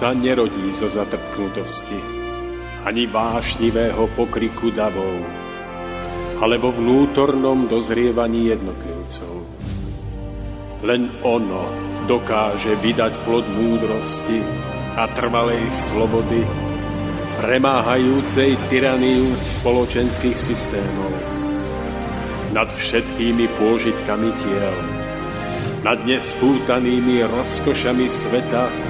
Sa nerodí zo zatrpknutosti, ani vášnivého pokriku davov, alebo vnútornom dozrievaní jednotlivcov. Len ono dokáže vydať plod múdrosti a trvalej slobody, premáhajúcej tyraniu spoločenských systémov nad všetkými pôžitkami tiel, nad nespútanými rozkošami sveta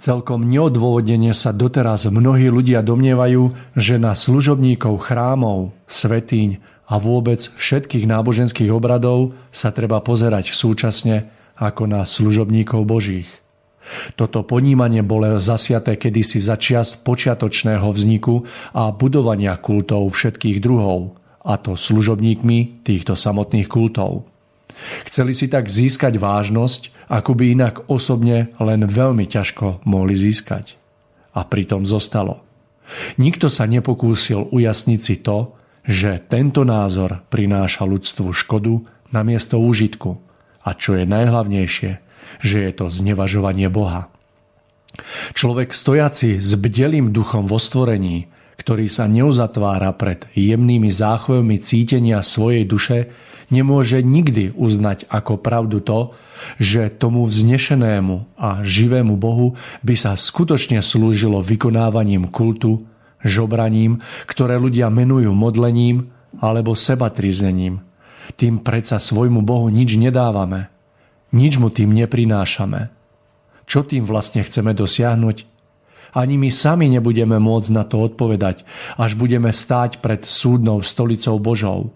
Celkom neodôvodnene sa doteraz mnohí ľudia domnievajú, že na služobníkov chrámov, svetýň a vôbec všetkých náboženských obradov sa treba pozerať súčasne ako na služobníkov božích. Toto ponímanie bolo zasiaté kedysi za čiast počiatočného vzniku a budovania kultov všetkých druhov, a to služobníkmi týchto samotných kultov. Chceli si tak získať vážnosť, ako by inak osobne len veľmi ťažko mohli získať. A pritom zostalo. Nikto sa nepokúsil ujasniť si to, že tento názor prináša ľudstvu škodu na miesto úžitku a čo je najhlavnejšie, že je to znevažovanie Boha. Človek stojaci s bdelým duchom vo stvorení, ktorý sa neuzatvára pred jemnými záchvevmi cítenia svojej duše, nemôže nikdy uznať ako pravdu to, že tomu vznešenému a živému Bohu by sa skutočne slúžilo vykonávaním kultu, žobraním, ktoré ľudia menujú modlením alebo sebatriznením. Tým predsa svojmu Bohu nič nedávame. Nič mu tým neprinášame. Čo tým vlastne chceme dosiahnuť? Ani my sami nebudeme môcť na to odpovedať, až budeme stáť pred súdnou stolicou Božou.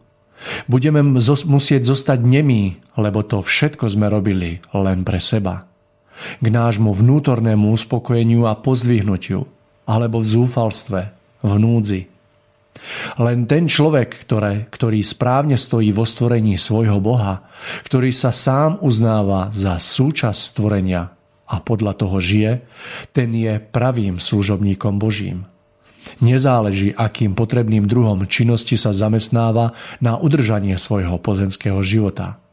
Budeme musieť zostať nemí, lebo to všetko sme robili len pre seba. K nášmu vnútornému uspokojeniu a pozdvihnutiu, alebo v zúfalstve, v núdzi. Len ten človek, ktoré, ktorý správne stojí vo stvorení svojho Boha, ktorý sa sám uznáva za súčasť stvorenia a podľa toho žije, ten je pravým služobníkom Božím. Nezáleží, akým potrebným druhom činnosti sa zamestnáva na udržanie svojho pozemského života.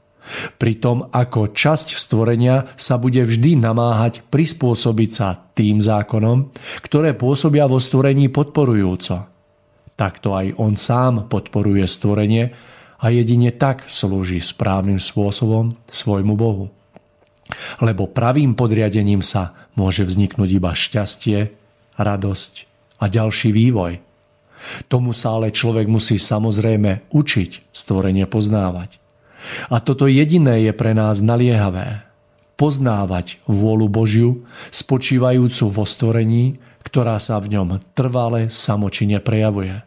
Pritom ako časť stvorenia sa bude vždy namáhať prispôsobiť sa tým zákonom, ktoré pôsobia vo stvorení podporujúco. Takto aj on sám podporuje stvorenie a jedine tak slúži správnym spôsobom svojmu Bohu. Lebo pravým podriadením sa môže vzniknúť iba šťastie, radosť a ďalší vývoj. Tomu sa ale človek musí samozrejme učiť stvorenie poznávať. A toto jediné je pre nás naliehavé. Poznávať vôľu Božiu, spočívajúcu vo stvorení, ktorá sa v ňom trvale samočine prejavuje.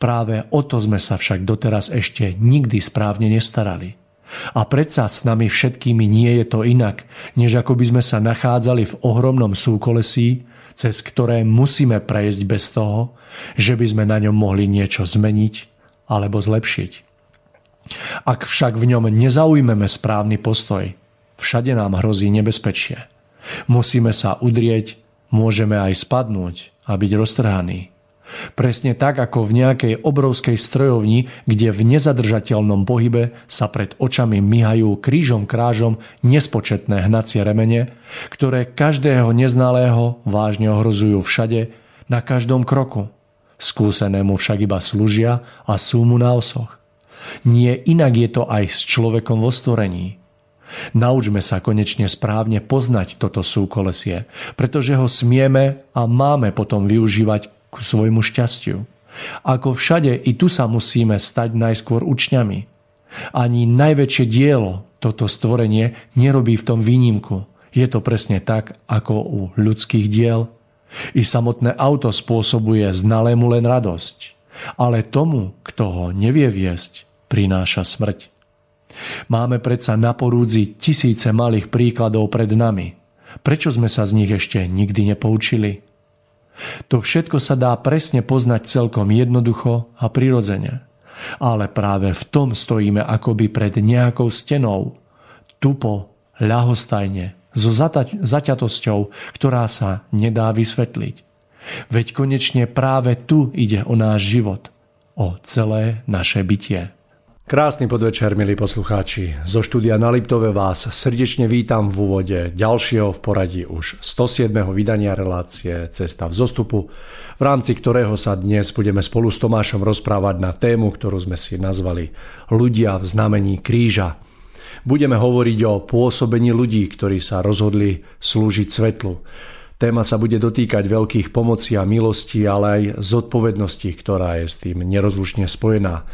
Práve o to sme sa však doteraz ešte nikdy správne nestarali. A predsa s nami všetkými nie je to inak, než ako by sme sa nachádzali v ohromnom súkolesí, cez ktoré musíme prejsť bez toho, že by sme na ňom mohli niečo zmeniť alebo zlepšiť. Ak však v ňom nezaujmeme správny postoj, všade nám hrozí nebezpečie. Musíme sa udrieť, môžeme aj spadnúť a byť roztrhaní. Presne tak, ako v nejakej obrovskej strojovni, kde v nezadržateľnom pohybe sa pred očami myhajú krížom krážom nespočetné hnacie remene, ktoré každého neznalého vážne ohrozujú všade, na každom kroku. Skúsenému však iba slúžia a sú mu na osoch. Nie inak je to aj s človekom vo stvorení. Naučme sa konečne správne poznať toto súkolesie, pretože ho smieme a máme potom využívať ku svojmu šťastiu. Ako všade, i tu sa musíme stať najskôr učňami. Ani najväčšie dielo toto stvorenie nerobí v tom výnimku. Je to presne tak, ako u ľudských diel. I samotné auto spôsobuje znalému len radosť. Ale tomu, kto ho nevie viesť, prináša smrť. Máme predsa na porúdzi tisíce malých príkladov pred nami. Prečo sme sa z nich ešte nikdy nepoučili? To všetko sa dá presne poznať celkom jednoducho a prirodzene. Ale práve v tom stojíme akoby pred nejakou stenou. Tupo, ľahostajne, so zaťatosťou, ktorá sa nedá vysvetliť. Veď konečne práve tu ide o náš život, o celé naše bytie. Krásny podvečer, milí poslucháči. Zo štúdia na Liptove vás srdečne vítam v úvode ďalšieho v poradí už 107. vydania relácie Cesta v zostupu, v rámci ktorého sa dnes budeme spolu s Tomášom rozprávať na tému, ktorú sme si nazvali Ľudia v znamení kríža. Budeme hovoriť o pôsobení ľudí, ktorí sa rozhodli slúžiť svetlu. Téma sa bude dotýkať veľkých pomocí a milostí, ale aj zodpovedností, ktorá je s tým nerozlučne spojená.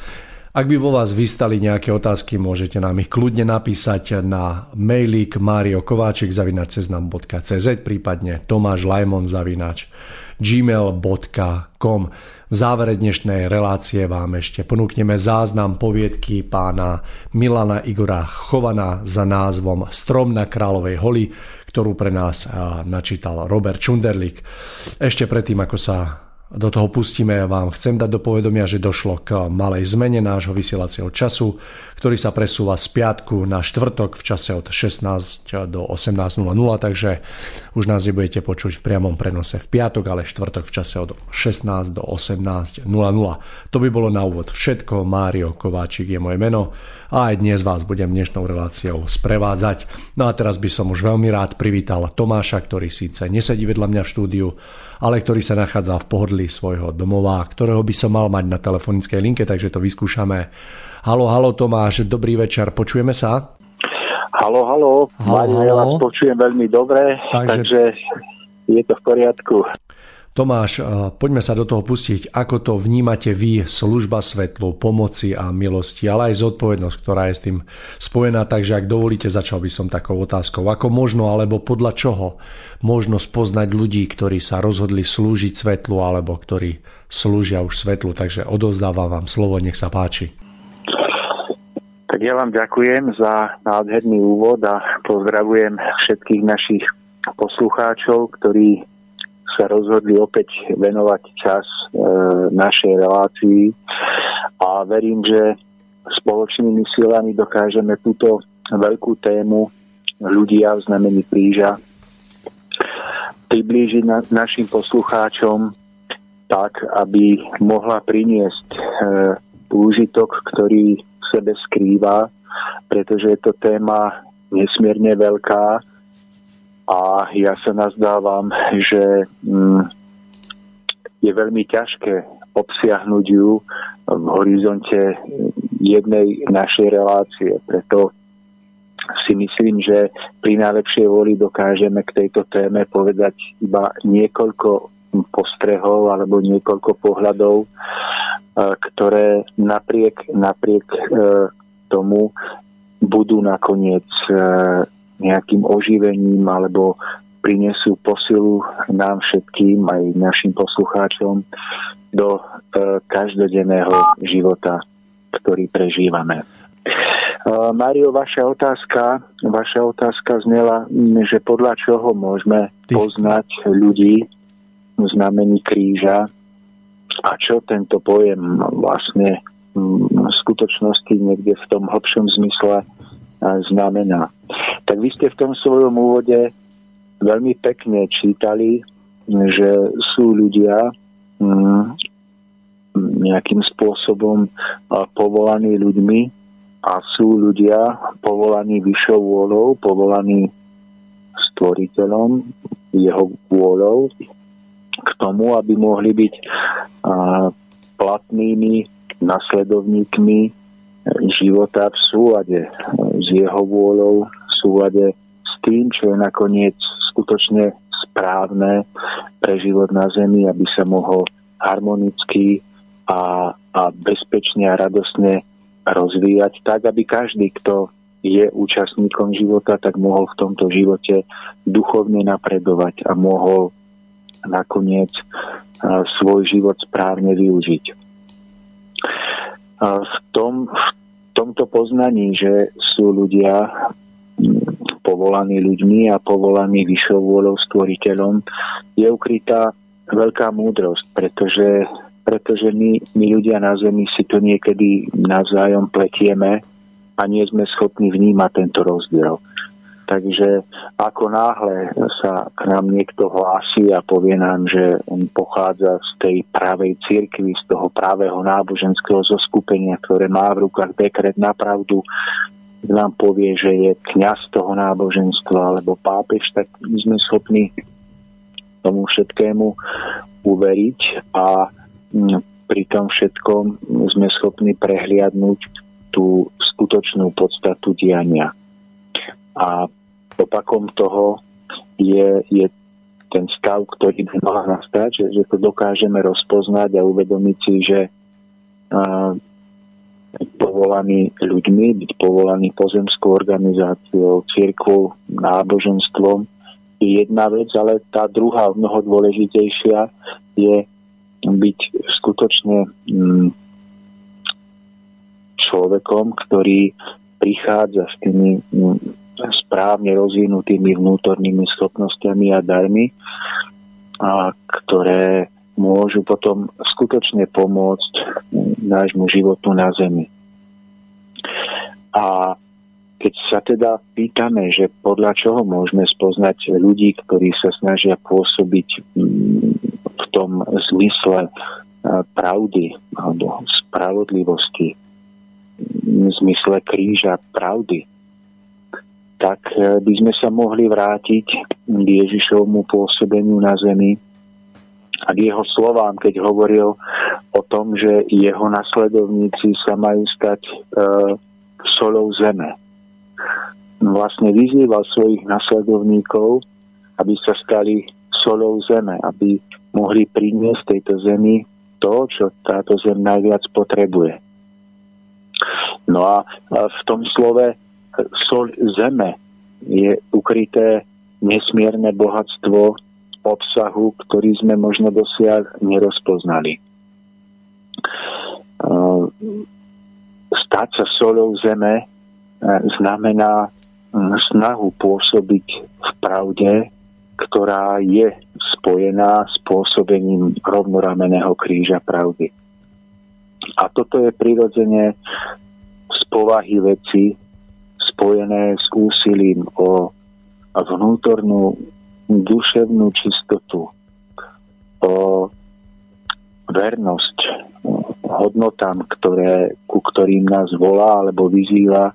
Ak by vo vás vystali nejaké otázky, môžete nám ich kľudne napísať na mailík mariokováčik.cz prípadne Tomáš Lajmon zavinač gmail.com v závere dnešnej relácie vám ešte ponúkneme záznam poviedky pána Milana Igora Chovana za názvom Strom na Kráľovej holi, ktorú pre nás načítal Robert Čunderlik. Ešte predtým, ako sa do toho pustíme, vám chcem dať do povedomia, že došlo k malej zmene nášho vysielacieho času, ktorý sa presúva z piatku na štvrtok v čase od 16 do 18.00, takže už nás nebudete počuť v priamom prenose v piatok, ale štvrtok v čase od 16 do 18.00. To by bolo na úvod všetko. Mário Kováčik je moje meno a aj dnes vás budem dnešnou reláciou sprevádzať. No a teraz by som už veľmi rád privítal Tomáša, ktorý síce nesedí vedľa mňa v štúdiu, ale ktorý sa nachádza v pohodlí svojho domova, ktorého by som mal mať na telefonickej linke, takže to vyskúšame. Halo, halo Tomáš, dobrý večer, počujeme sa? Halo, halo, halo, halo. ja vás počujem veľmi dobre, takže... takže je to v poriadku. Tomáš, poďme sa do toho pustiť. Ako to vnímate vy, služba svetlu, pomoci a milosti, ale aj zodpovednosť, ktorá je s tým spojená. Takže ak dovolíte, začal by som takou otázkou. Ako možno, alebo podľa čoho možno spoznať ľudí, ktorí sa rozhodli slúžiť svetlu, alebo ktorí slúžia už svetlu. Takže odozdávam vám slovo, nech sa páči. Tak ja vám ďakujem za nádherný úvod a pozdravujem všetkých našich poslucháčov, ktorí sa rozhodli opäť venovať čas e, našej relácii. A verím, že spoločnými silami dokážeme túto veľkú tému ľudia v znamení kríža priblížiť na, našim poslucháčom tak, aby mohla priniesť e, úžitok, ktorý v sebe skrýva, pretože je to téma nesmierne veľká a ja sa nazdávam, že mm, je veľmi ťažké obsiahnuť ju v horizonte jednej našej relácie. Preto si myslím, že pri najlepšej voli dokážeme k tejto téme povedať iba niekoľko postrehov alebo niekoľko pohľadov, e, ktoré napriek, napriek e, tomu budú nakoniec e, nejakým oživením alebo prinesú posilu nám všetkým, aj našim poslucháčom, do e, každodenného života, ktorý prežívame. E, Mario, vaša otázka, vaša otázka znela, že podľa čoho môžeme poznať ľudí v znamení kríža a čo tento pojem vlastne v skutočnosti niekde v tom hlbšom zmysle znamená. Tak vy ste v tom svojom úvode veľmi pekne čítali, že sú ľudia mm, nejakým spôsobom povolaní ľuďmi a sú ľudia povolaní vyššou vôľou, povolaní stvoriteľom, jeho vôľou k tomu, aby mohli byť platnými nasledovníkmi života v súlade s jeho vôľou, v súlade s tým, čo je nakoniec skutočne správne pre život na Zemi, aby sa mohol harmonicky a, a bezpečne a radosne rozvíjať tak, aby každý, kto je účastníkom života, tak mohol v tomto živote duchovne napredovať a mohol nakoniec svoj život správne využiť. V, tom, v tomto poznaní, že sú ľudia povolaní ľuďmi a povolaní vyššou vôľou stvoriteľom, je ukrytá veľká múdrosť, pretože, pretože my, my ľudia na Zemi si to niekedy navzájom pletieme a nie sme schopní vnímať tento rozdiel. Takže ako náhle sa k nám niekto hlási a povie nám, že on pochádza z tej pravej cirkvi, z toho pravého náboženského zoskupenia, ktoré má v rukách dekret na pravdu, nám povie, že je kňaz toho náboženstva alebo pápež, tak sme schopní tomu všetkému uveriť a mm, pri tom všetkom sme schopní prehliadnúť tú skutočnú podstatu diania. A opakom toho je, je ten stav, ktorý by mal nastať, že, že to dokážeme rozpoznať a uvedomiť si, že uh, byť povolaný ľuďmi, byť povolaný pozemskou organizáciou, církvou, náboženstvom je jedna vec, ale tá druhá, mnoho dôležitejšia, je byť skutočne mm, človekom, ktorý prichádza s tými mm, správne rozvinutými vnútornými schopnosťami a darmi, a ktoré môžu potom skutočne pomôcť nášmu životu na Zemi. A keď sa teda pýtame, že podľa čoho môžeme spoznať ľudí, ktorí sa snažia pôsobiť mm, v tom zmysle pravdy alebo spravodlivosti, v zmysle kríža pravdy, tak e, by sme sa mohli vrátiť k Ježišovmu pôsobeniu na zemi a k jeho slovám, keď hovoril o tom, že jeho nasledovníci sa majú stať e, solou zeme. Vlastne vyzýval svojich nasledovníkov, aby sa stali solou zeme, aby mohli priniesť tejto zemi to, čo táto zem najviac potrebuje. No a v tom slove sol zeme je ukryté nesmierne bohatstvo obsahu, ktorý sme možno dosiaľ nerozpoznali. Stať sa solou zeme znamená snahu pôsobiť v pravde, ktorá je spojená s pôsobením rovnorameného kríža pravdy. A toto je prirodzene z povahy veci spojené s úsilím o vnútornú duševnú čistotu, o vernosť hodnotám, ktoré, ku ktorým nás volá alebo vyzýva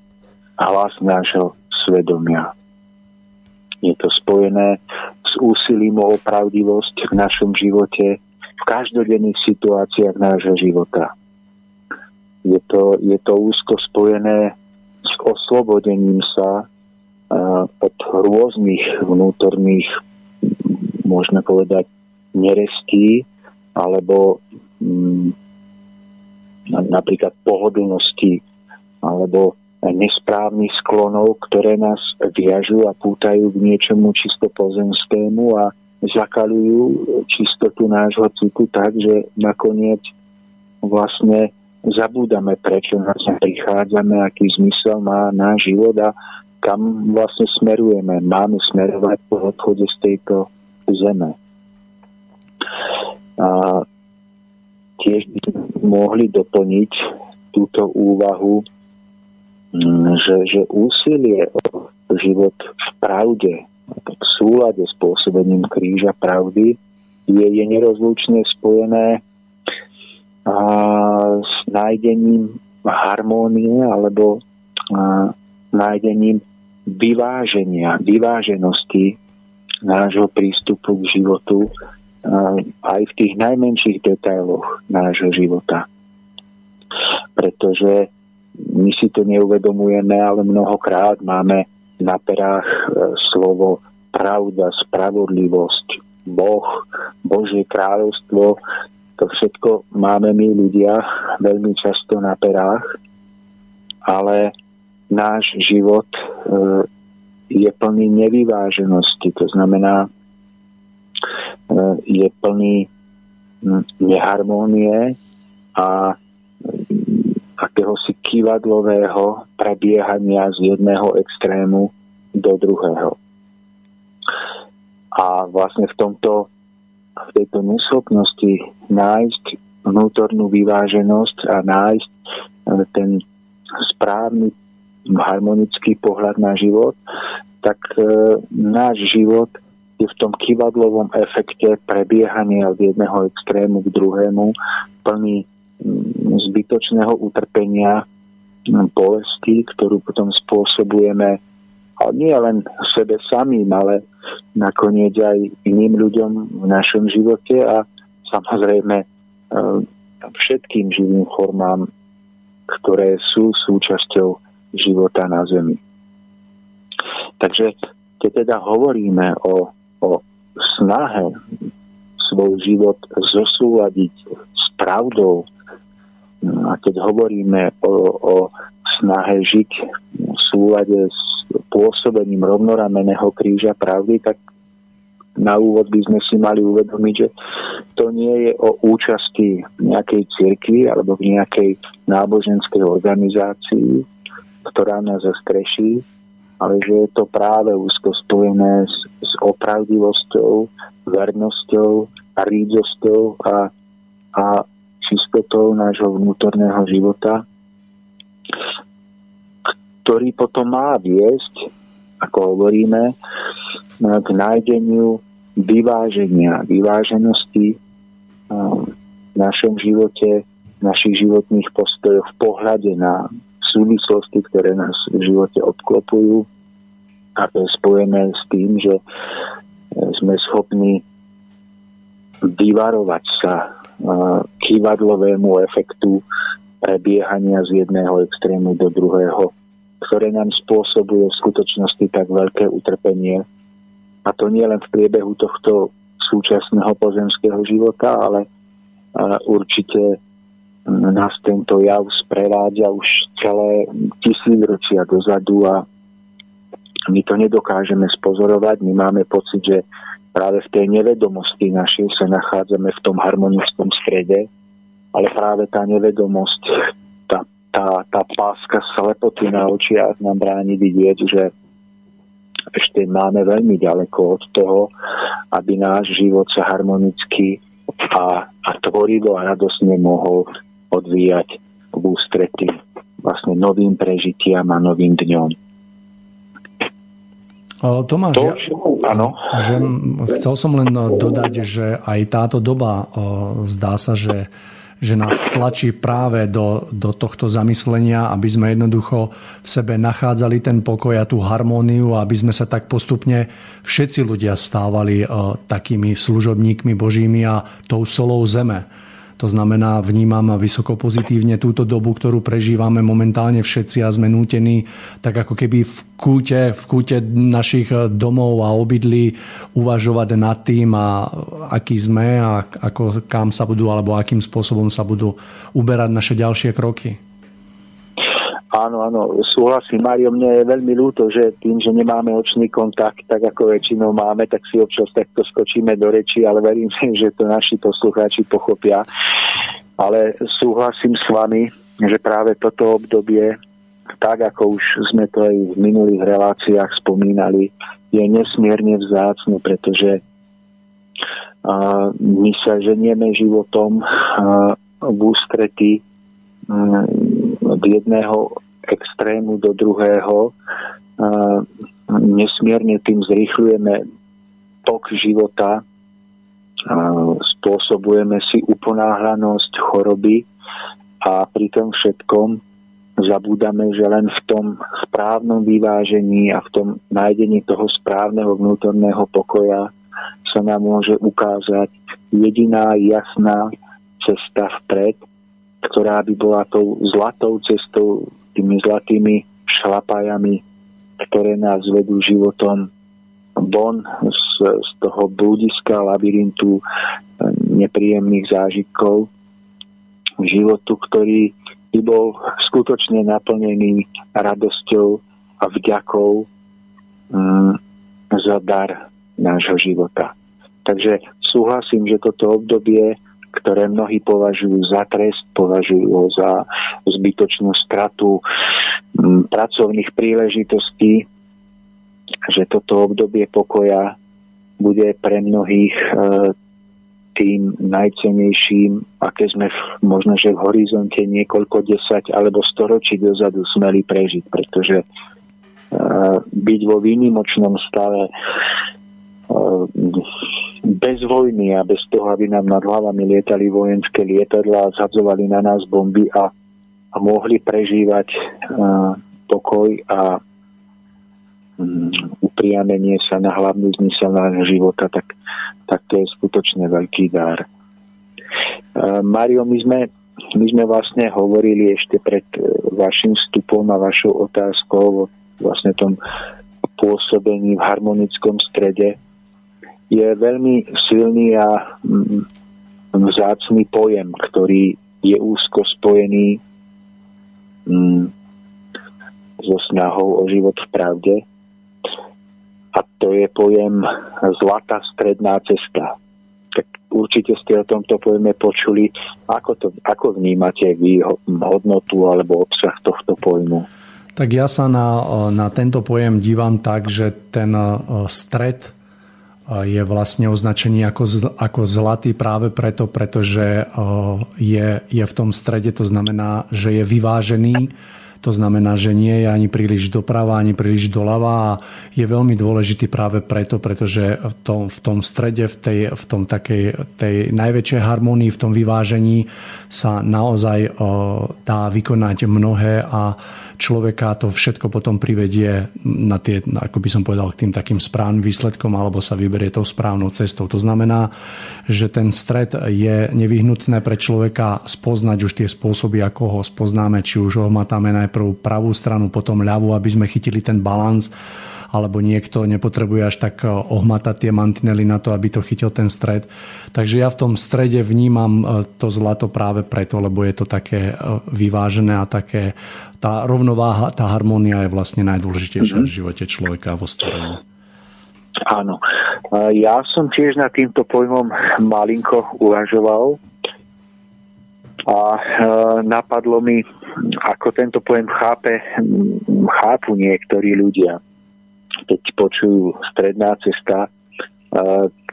hlas nášho svedomia. Je to spojené s úsilím o opravdivosť v našom živote v každodenných situáciách nášho života. Je to, je to úzko spojené s oslobodením sa od rôznych vnútorných, môžeme povedať, nerestí alebo mm, napríklad pohodlnosti alebo nesprávnych sklonov, ktoré nás viažú a pútajú k niečomu čisto pozemskému a zakalujú čistotu nášho citu tak, že nakoniec vlastne zabúdame, prečo sa prichádzame, aký zmysel má náš život a kam vlastne smerujeme. Máme smerovať po odchode z tejto zeme. A tiež by mohli doplniť túto úvahu, mm, že, že úsilie o život v pravde, v súlade s pôsobením kríža pravdy je, je nerozlučne spojené a, s nájdením harmónie alebo a, nájdením vyváženia, vyváženosti nášho prístupu k životu aj v tých najmenších detailoch nášho života. Pretože my si to neuvedomujeme, ale mnohokrát máme na perách e, slovo pravda, spravodlivosť, Boh, Božie kráľovstvo To všetko máme my ľudia veľmi často na perách, ale náš život e, je plný nevyváženosti. To znamená, e, je plný neharmónie a akéhosi kývadlového prebiehania z jedného extrému do druhého. A vlastne v tomto v tejto neschopnosti nájsť vnútornú vyváženosť a nájsť eh, ten správny harmonický pohľad na život, tak e, náš život je v tom kývadlovom efekte prebiehania od jedného extrému k druhému, plný mm, zbytočného utrpenia, mm, bolesti, ktorú potom spôsobujeme a nie len sebe samým, ale nakoniec aj iným ľuďom v našom živote. A samozrejme e, všetkým živým formám, ktoré sú súčasťou života na Zemi. Takže keď teda hovoríme o, o snahe svoj život zosúľadiť s pravdou a keď hovoríme o, o snahe žiť v súlade s pôsobením rovnorameného kríža pravdy, tak na úvod by sme si mali uvedomiť, že to nie je o účasti nejakej cirkvi alebo v nejakej náboženskej organizácii, ktorá nás zastreší, ale že je to práve úzko spojené s, s opravdivosťou, vernosťou a rídzosťou a, a čistotou nášho vnútorného života, ktorý potom má viesť, ako hovoríme, k nájdeniu vyváženia, vyváženosti v našom živote, v našich životných postojoch, v pohľade na súvislosti, ktoré nás v živote obklopujú. A to je spojené s tým, že sme schopní vyvarovať sa kývadlovému efektu prebiehania z jedného extrému do druhého ktoré nám spôsobuje v skutočnosti tak veľké utrpenie. A to nie len v priebehu tohto súčasného pozemského života, ale určite nás tento jav sprevádza už celé tisícročia dozadu a my to nedokážeme spozorovať. My máme pocit, že práve v tej nevedomosti našej sa nachádzame v tom harmonickom strede, ale práve tá nevedomosť tá, tá páska slepoty na očiach nám bráni vidieť, že ešte máme veľmi ďaleko od toho, aby náš život sa harmonicky a, a tvorivo a radosne mohol odvíjať v ústrety vlastne novým prežitiam a novým dňom. Tomáš, to, ja. Že chcel som len dodať, že aj táto doba zdá sa, že že nás tlačí práve do, do tohto zamyslenia, aby sme jednoducho v sebe nachádzali ten pokoj a tú harmóniu, aby sme sa tak postupne všetci ľudia stávali uh, takými služobníkmi božími a tou solou zeme to znamená, vnímam vysoko pozitívne túto dobu, ktorú prežívame momentálne všetci a sme nútení tak ako keby v kúte, v kúte našich domov a obydlí uvažovať nad tým, a aký sme a ako, kam sa budú alebo akým spôsobom sa budú uberať naše ďalšie kroky. Áno, áno, súhlasím, Mário, mne je veľmi ľúto, že tým, že nemáme očný kontakt, tak ako väčšinou máme, tak si občas takto skočíme do reči, ale verím, že to naši poslucháči pochopia. Ale súhlasím s vami, že práve toto obdobie, tak ako už sme to aj v minulých reláciách spomínali, je nesmierne vzácne, pretože uh, my sa ženieme životom uh, v ústretí od jedného extrému do druhého. Nesmierne tým zrýchľujeme tok života, spôsobujeme si uponáhlanosť choroby. A pri tom všetkom zabúdame, že len v tom správnom vyvážení a v tom nájdení toho správneho vnútorného pokoja sa nám môže ukázať jediná jasná cesta vpred, ktorá by bola tou zlatou cestou, tými zlatými šlapajami, ktoré nás vedú životom von z, z toho blúdiska labyrintu nepríjemných zážitkov životu, ktorý by bol skutočne naplnený radosťou a vďakou mm, za dar nášho života. Takže súhlasím, že toto obdobie, ktoré mnohí považujú za trest, považujú ho za zbytočnú stratu mm, pracovných príležitostí, že toto obdobie pokoja bude pre mnohých e, tým najcenejším, aké sme v, možno, že v horizonte niekoľko desať alebo storočí dozadu smeli prežiť, pretože uh, byť vo výnimočnom stave bez vojny a bez toho, aby nám nad hlavami lietali vojenské lietadla zhadzovali na nás bomby a, a mohli prežívať uh, pokoj a um, upriamenie sa na hlavnú zmysel nášho života, tak tak to je skutočne veľký dar. Mario, my sme, my sme vlastne hovorili ešte pred e, vašim vstupom a vašou otázkou o vlastne tom pôsobení v harmonickom strede. Je veľmi silný a mm, vzácný pojem, ktorý je úzko spojený mm, so snahou o život v pravde a to je pojem zlatá stredná cesta. Tak určite ste o tomto pojme počuli. Ako, to, ako vnímate vy hodnotu alebo obsah tohto pojmu? Tak ja sa na, na tento pojem dívam tak, že ten e, stred je vlastne označený ako, ako zlatý práve preto, pretože je, je v tom strede, to znamená, že je vyvážený. To znamená, že nie je ani príliš doprava, ani príliš doľava a je veľmi dôležitý práve preto, pretože v tom, v tom strede, v, tej, v tom takej tej najväčšej harmonii, v tom vyvážení sa naozaj dá vykonať mnohé a človeka to všetko potom privedie na tie, ako by som povedal, k tým takým správnym výsledkom alebo sa vyberie tou správnou cestou. To znamená, že ten stred je nevyhnutné pre človeka spoznať už tie spôsoby, ako ho spoznáme, či už ho matáme najprv pravú stranu, potom ľavú, aby sme chytili ten balans alebo niekto nepotrebuje až tak eh, ohmatať tie mantinely na to, aby to chytil ten stred. Takže ja v tom strede vnímam eh, to zlato práve preto, lebo je to také eh, vyvážené a také tá rovnováha, tá harmónia je vlastne najdôležitejšia mm-hmm. v živote človeka vo stvorení. Áno. Ja som tiež nad týmto pojmom malinko uvažoval a napadlo mi, ako tento pojem chápe, chápu niektorí ľudia keď počujú stredná cesta,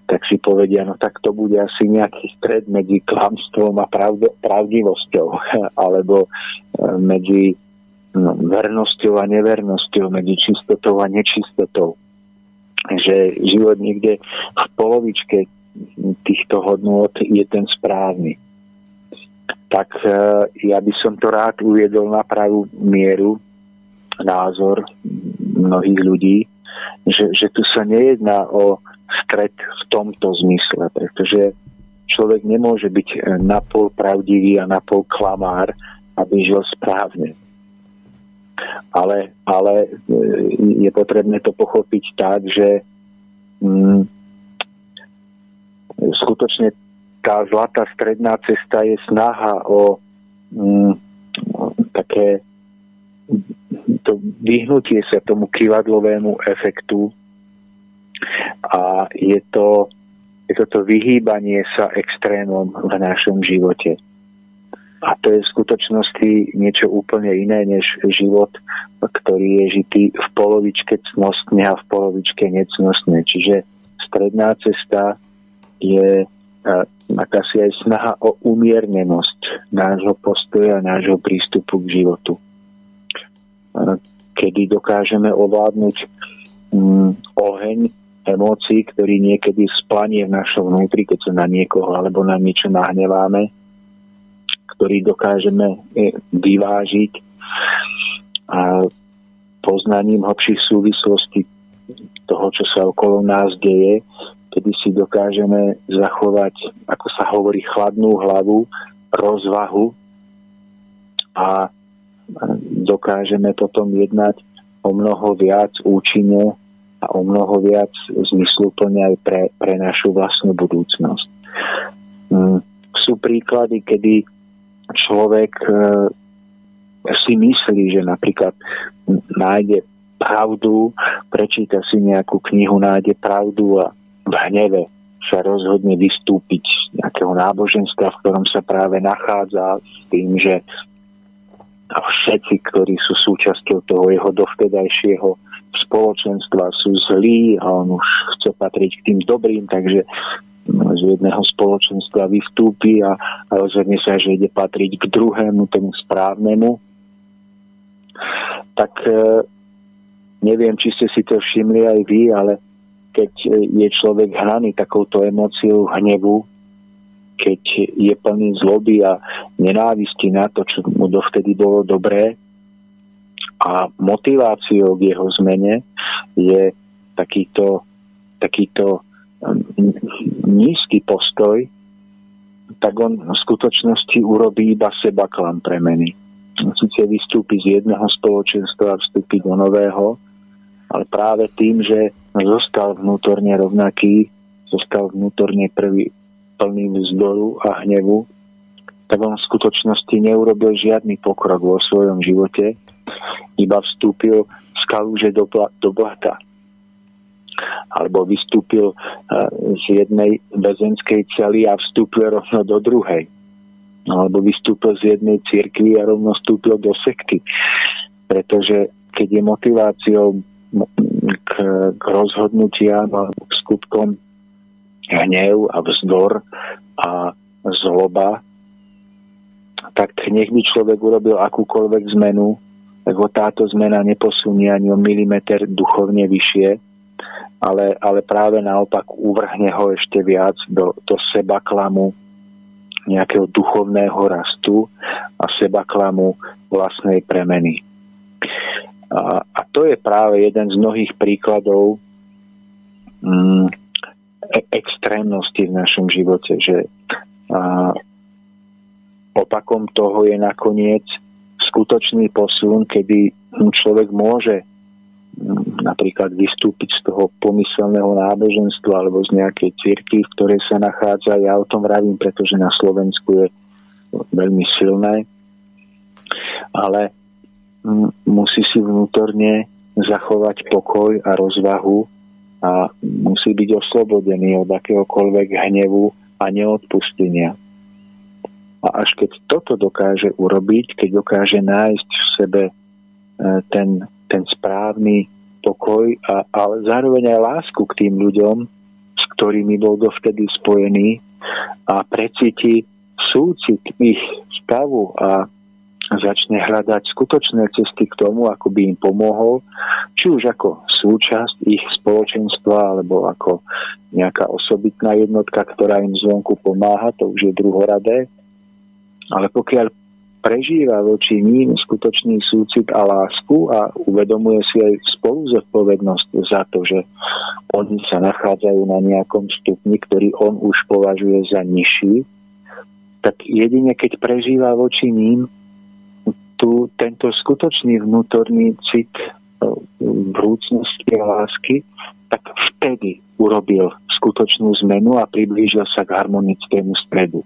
tak si povedia, no tak to bude asi nejaký stred medzi klamstvom a pravd- pravdivosťou, alebo e, medzi no, vernosťou a nevernosťou, medzi čistotou a nečistotou. Že život niekde v polovičke týchto hodnôt je ten správny. Tak e, ja by som to rád uviedol na pravú mieru, názor mnohých ľudí, že, že tu sa nejedná o stred v tomto zmysle, pretože človek nemôže byť e, napol pravdivý a napol klamár, aby žil správne. Ale, ale e, je potrebné to pochopiť tak, že mm, skutočne tá zlatá stredná cesta je snaha o mm, také to vyhnutie sa tomu kivadlovému efektu a je to, je to to vyhýbanie sa extrémom v našom živote. A to je v skutočnosti niečo úplne iné než život, ktorý je žitý v polovičke cnostne a v polovičke necnostne. Čiže stredná cesta je akási aj snaha o umiernenosť nášho postoja, nášho prístupu k životu kedy dokážeme ovládnuť mm, oheň emócií, ktorý niekedy splanie v našom vnútri, keď sa na niekoho alebo na niečo nahneváme, ktorý dokážeme e, vyvážiť. A poznaním hlbších súvislostí toho, čo sa okolo nás deje, kedy si dokážeme zachovať, ako sa hovorí, chladnú hlavu, rozvahu a dokážeme potom jednať o mnoho viac účinne a o mnoho viac zmysluplne aj pre, pre našu vlastnú budúcnosť. mm, sú príklady, kedy človek e, si myslí, že napríklad nájde pravdu, prečíta si nejakú knihu, nájde pravdu a v hneve sa rozhodne vystúpiť z nejakého náboženstva, v ktorom sa práve nachádza s tým, že všetci, ktorí sú súčasťou toho jeho dovtedajšieho spoločenstva sú zlí a on už chce patriť k tým dobrým, takže z jedného spoločenstva vystúpi a, a rozhodne sa, že ide patriť k druhému, tomu správnemu. Tak e, neviem, či ste si to všimli aj vy, ale keď je človek hnaný takouto emóciou hnevu, keď je plný zloby a nenávisti na to, čo mu dovtedy bolo dobré a motiváciou k jeho zmene je takýto, takýto nízky postoj, tak on v skutočnosti urobí iba seba klam premeny. Sice vystúpi z jedného spoločenstva a vstúpi do nového, ale práve tým, že zostal vnútorne rovnaký, zostal vnútorne prvý, plný vzdoru a hnevu, tak on v skutočnosti neurobil žiadny pokrok vo svojom živote, iba vstúpil z kalúže do, do blata alebo vystúpil eh, z jednej väzenskej cely a vstúpil rovno do druhej. Alebo vystúpil z jednej cirkvi a rovno vstúpil do sekty. Pretože keď je motiváciou k, k rozhodnutiam a skutkom hnev a vzdor a zloba, tak nech by človek urobil akúkoľvek zmenu, tak táto zmena neposunie ani o milimeter duchovne vyššie, ale, ale práve naopak uvrhne ho ešte viac do, do seba klamu nejakého duchovného rastu a seba klamu vlastnej premeny. A, a to je práve jeden z mnohých príkladov mm, extrémnosti v našom živote, že a, opakom toho je nakoniec skutočný posun, kedy človek môže napríklad vystúpiť z toho pomyselného náboženstva alebo z nejakej cirkvi, v ktorej sa nachádza. Ja o tom vravím, pretože na Slovensku je veľmi silné. Ale musí si vnútorne zachovať pokoj a rozvahu a musí byť oslobodený od akéhokoľvek hnevu a neodpustenia. A až keď toto dokáže urobiť, keď dokáže nájsť v sebe e, ten ten správny pokoj, a, ale zároveň aj lásku k tým ľuďom, s ktorými bol dovtedy spojený a precíti súcit ich stavu a začne hľadať skutočné cesty k tomu, ako by im pomohol, či už ako súčasť ich spoločenstva, alebo ako nejaká osobitná jednotka, ktorá im zvonku pomáha, to už je druhoradé. Ale pokiaľ prežíva voči ním skutočný súcit a lásku a uvedomuje si aj spolu zodpovednosť za to, že oni sa nachádzajú na nejakom stupni, ktorý on už považuje za nižší, tak jedine keď prežíva voči ním tu, tento skutočný vnútorný cit e, vrúcnosti a lásky, tak vtedy urobil skutočnú zmenu a priblížil sa k harmonickému stredu.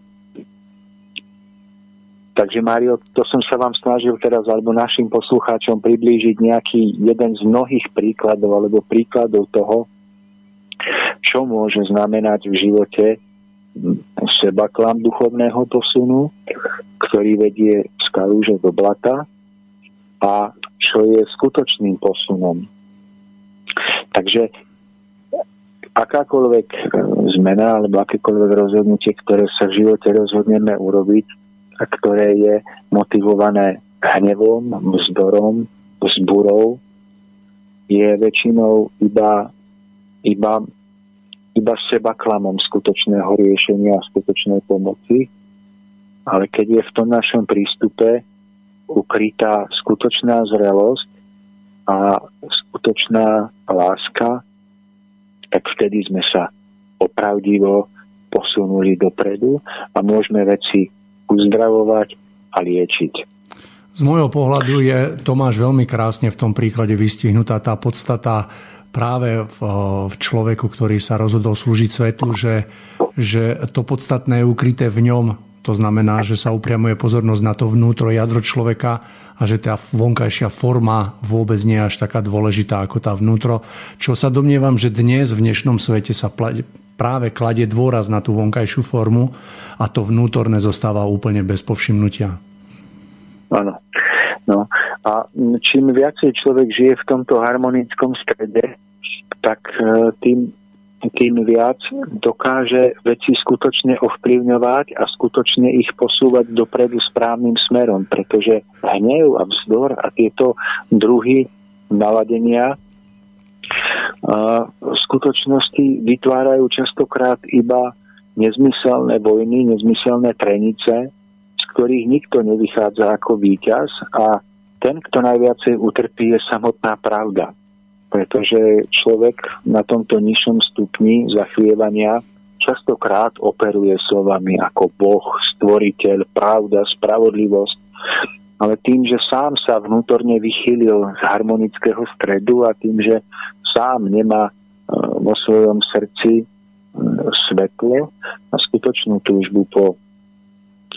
Takže Mario, to som sa vám snažil teraz alebo našim poslucháčom priblížiť nejaký jeden z mnohých príkladov alebo príkladov toho, čo môže znamenať v živote seba klam duchovného posunu, ktorý vedie z kalúže do blata a čo je skutočným posunom. Takže akákoľvek zmena alebo akékoľvek rozhodnutie, ktoré sa v živote rozhodneme urobiť, a ktoré je motivované hnevom, vzdorom, vzburou, je väčšinou iba, iba, iba seba klamom skutočného riešenia a skutočnej pomoci. Ale keď je v tom našom prístupe ukrytá skutočná zrelosť a skutočná láska, tak vtedy sme sa opravdivo posunuli dopredu a môžeme veci uzdravovať a liečiť. Z môjho pohľadu je Tomáš veľmi krásne v tom príklade vystihnutá tá podstata práve v, v človeku, ktorý sa rozhodol slúžiť svetlu, že, že to podstatné je ukryté v ňom. To znamená, že sa upriamuje pozornosť na to vnútro jadro človeka a že tá vonkajšia forma vôbec nie je až taká dôležitá ako tá vnútro. Čo sa domnievam, že dnes v dnešnom svete sa práve kladie dôraz na tú vonkajšiu formu a to vnútorné zostáva úplne bez povšimnutia. Áno. No. A čím viacej človek žije v tomto harmonickom strede, tak e, tým, tým viac dokáže veci skutočne ovplyvňovať a skutočne ich posúvať dopredu správnym smerom, pretože hnev a vzdor a tieto druhy naladenia v skutočnosti vytvárajú častokrát iba nezmyselné vojny, nezmyselné trenice, ktorých nikto nevychádza ako víťaz a ten, kto najviacej utrpí, je samotná pravda. Pretože človek na tomto nižšom stupni zachvievania častokrát operuje slovami ako Boh, stvoriteľ, pravda, spravodlivosť, ale tým, že sám sa vnútorne vychýlil z harmonického stredu a tým, že sám nemá e, vo svojom srdci e, svetlo a skutočnú túžbu po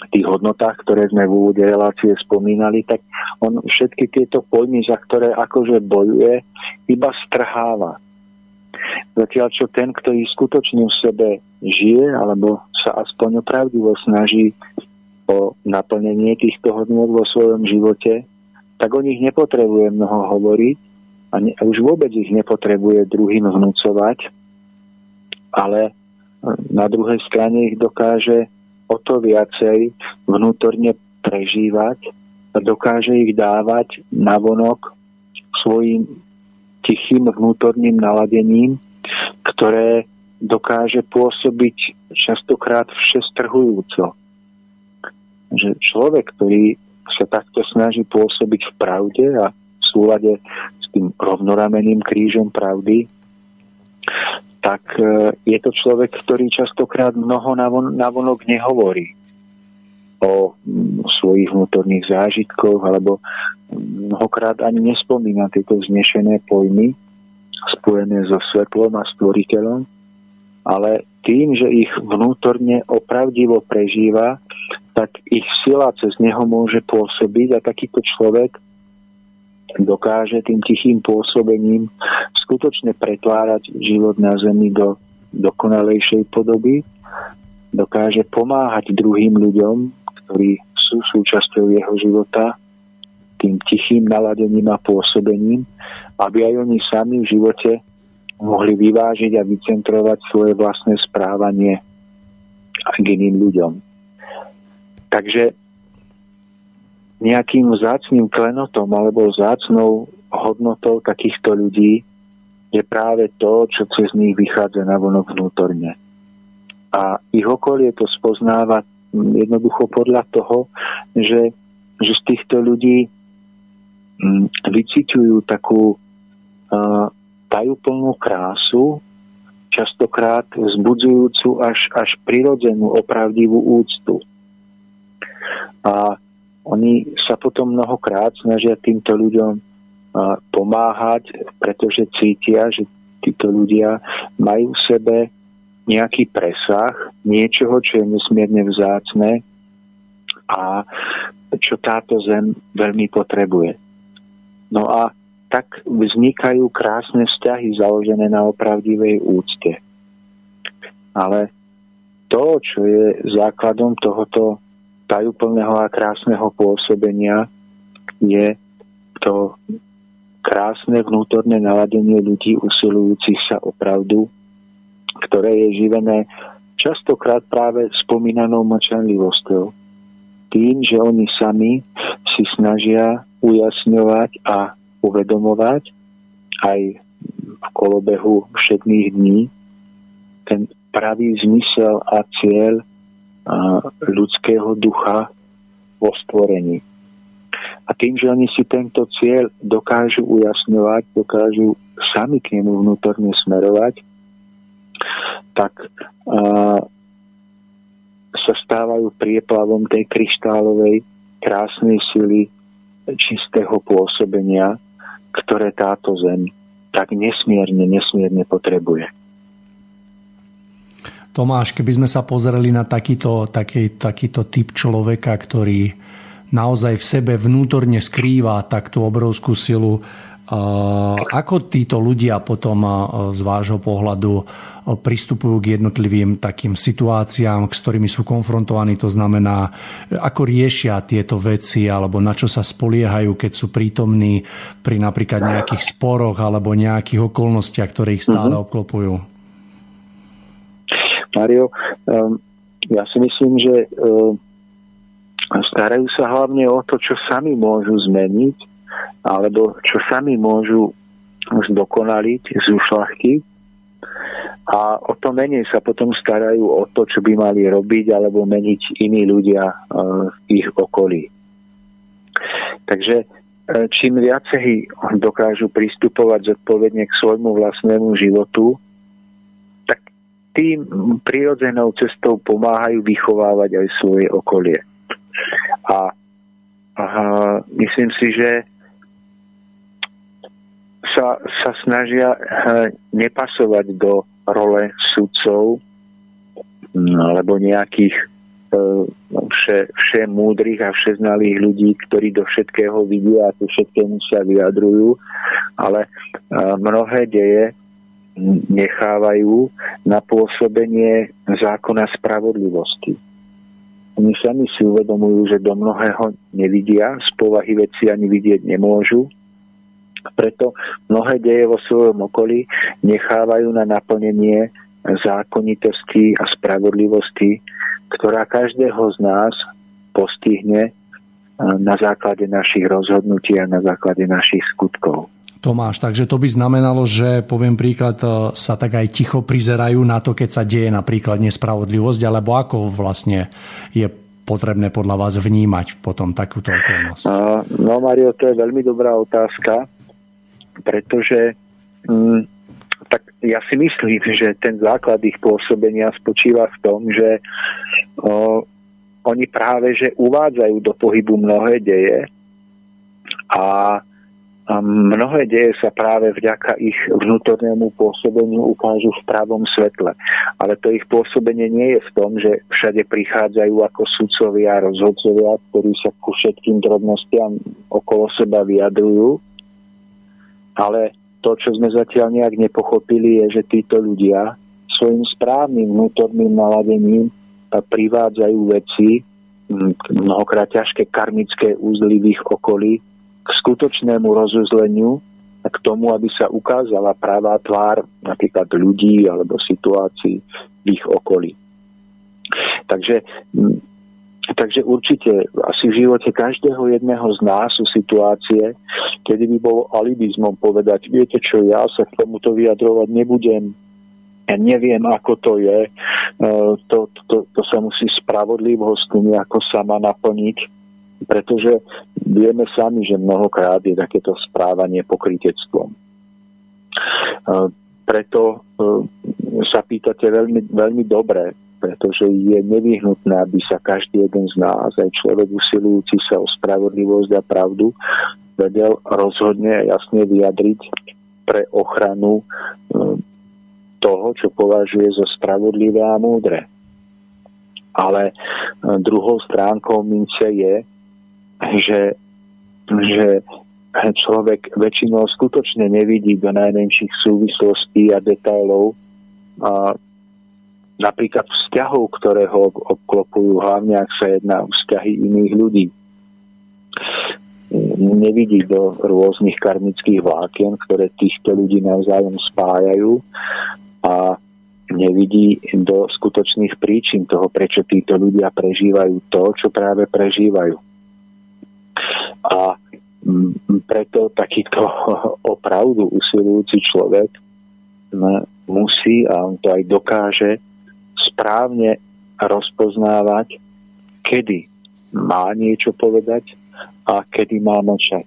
tých hodnotách, ktoré sme v úvode relácie spomínali, tak on všetky tieto pojmy, za ktoré akože bojuje, iba strháva. Zatiaľ čo ten, ktorý skutočne v sebe žije, alebo sa aspoň opravdivo snaží o naplnenie týchto hodnot vo svojom živote, tak o nich nepotrebuje mnoho hovoriť a, ne, a už vôbec ich nepotrebuje druhým vnúcovať, ale na druhej strane ich dokáže o to viacej vnútorne prežívať a dokáže ich dávať navonok svojim tichým vnútorným naladením, ktoré dokáže pôsobiť častokrát všestrhujúco. Že človek, ktorý sa takto snaží pôsobiť v pravde a v súlade s tým rovnorameným krížom pravdy, tak e, je to človek, ktorý častokrát mnoho navonok nehovorí o mm, svojich vnútorných zážitkoch alebo mnohokrát ani nespomína tieto vznešené pojmy spojené so svetlom a stvoriteľom, ale tým, že ich vnútorne opravdivo prežíva, tak ich sila cez neho môže pôsobiť a takýto človek dokáže tým tichým pôsobením skutočne pretvárať život na Zemi do dokonalejšej podoby, dokáže pomáhať druhým ľuďom, ktorí sú súčasťou jeho života, tým tichým naladením a pôsobením, aby aj oni sami v živote mohli vyvážiť a vycentrovať svoje vlastné správanie k iným ľuďom. Takže nejakým vzácným klenotom alebo vzácnou hodnotou takýchto ľudí je práve to, čo cez nich vychádza na vonok vnútorne. A ich okolie to spoznáva jednoducho podľa toho, že, že z týchto ľudí mm, vyciťujú takú uh, tajúplnú krásu, častokrát vzbudzujúcu až, až prirodzenú, opravdivú úctu. A oni sa potom mnohokrát snažia týmto ľuďom pomáhať, pretože cítia, že títo ľudia majú v sebe nejaký presah niečoho, čo je nesmierne vzácne a čo táto zem veľmi potrebuje. No a tak vznikajú krásne vzťahy založené na opravdivej úcte. Ale to, čo je základom tohoto tajúplného a krásneho pôsobenia je to krásne vnútorné naladenie ľudí usilujúcich sa o pravdu, ktoré je živené častokrát práve spomínanou mlčanlivosťou. Tým, že oni sami si snažia ujasňovať a uvedomovať aj v kolobehu všetných dní ten pravý zmysel a cieľ ľudského ducha vo stvorení. A tým, že oni si tento cieľ dokážu ujasňovať, dokážu sami k nemu vnútorne smerovať, tak a, sa stávajú prieplavom tej kryštálovej krásnej sily čistého pôsobenia, ktoré táto zem tak nesmierne, nesmierne potrebuje. Tomáš, keby sme sa pozreli na takýto, taký, takýto typ človeka, ktorý naozaj v sebe vnútorne skrýva takú obrovskú silu, ako títo ľudia potom z vášho pohľadu pristupujú k jednotlivým takým situáciám, s ktorými sú konfrontovaní, to znamená, ako riešia tieto veci alebo na čo sa spoliehajú, keď sú prítomní pri napríklad nejakých sporoch alebo nejakých okolnostiach, ktoré ich stále mm-hmm. obklopujú? Mario, um, ja si myslím, že um, starajú sa hlavne o to, čo sami môžu zmeniť, alebo čo sami môžu zdokonaliť, zušľachtiť a o to menej sa potom starajú o to, čo by mali robiť alebo meniť iní ľudia uh, v ich okolí. Takže čím viacej dokážu pristupovať zodpovedne k svojmu vlastnému životu, tým prirodzenou cestou pomáhajú vychovávať aj svoje okolie. A, a myslím si, že sa, sa snažia eh, nepasovať do role sudcov mm, alebo nejakých eh, vše, vše múdrych a všeznalých ľudí, ktorí do všetkého vidia a tu všetkému sa vyjadrujú, ale eh, mnohé deje nechávajú na pôsobenie zákona spravodlivosti. Oni sami si uvedomujú, že do mnohého nevidia, z povahy veci ani vidieť nemôžu, preto mnohé deje vo svojom okolí nechávajú na naplnenie zákonitosti a spravodlivosti, ktorá každého z nás postihne na základe našich rozhodnutí a na základe našich skutkov. Tomáš, takže to by znamenalo, že poviem príklad, e, sa tak aj ticho prizerajú na to, keď sa deje napríklad nespravodlivosť, alebo ako vlastne je potrebné podľa vás vnímať potom takúto okolnosť? No Mario, to je veľmi dobrá otázka, pretože hm, tak ja si myslím, že ten základ ich pôsobenia spočíva v tom, že o, oni práve že uvádzajú do pohybu mnohé deje a mnohé deje sa práve vďaka ich vnútornému pôsobeniu ukážu v pravom svetle. Ale to ich pôsobenie nie je v tom, že všade prichádzajú ako sudcovia a rozhodcovia, ktorí sa ku všetkým drobnostiam okolo seba vyjadrujú. Ale to, čo sme zatiaľ nejak nepochopili, je, že títo ľudia svojim správnym vnútorným naladením privádzajú veci, mnohokrát ťažké karmické úzly v ich okolí, k skutočnému rozuzleniu a k tomu, aby sa ukázala práva tvár napríklad ľudí alebo situácií v ich okolí. Takže, takže určite asi v živote každého jedného z nás sú situácie, kedy by bolo alibizmom povedať, viete čo, ja sa k tomuto vyjadrovať nebudem, ja neviem, ako to je, e, to, to, to sa musí spravodlivosť nejako sama naplniť pretože vieme sami, že mnohokrát je takéto správanie pokrytectvom. E, preto e, sa pýtate veľmi, veľmi dobre, pretože je nevyhnutné, aby sa každý jeden z nás, aj človek usilujúci sa o spravodlivosť a pravdu, vedel rozhodne a jasne vyjadriť pre ochranu e, toho, čo považuje za spravodlivé a múdre. Ale druhou stránkou mince je, že, že človek väčšinou skutočne nevidí do najmenších súvislostí a detailov a napríklad vzťahov, ktoré ho obklopujú, hlavne ak sa jedná o vzťahy iných ľudí. Nevidí do rôznych karmických vlákien, ktoré týchto ľudí navzájom spájajú a nevidí do skutočných príčin toho, prečo títo ľudia prežívajú to, čo práve prežívajú a preto takýto opravdu usilujúci človek musí, a on to aj dokáže, správne rozpoznávať, kedy má niečo povedať a kedy má mlčať.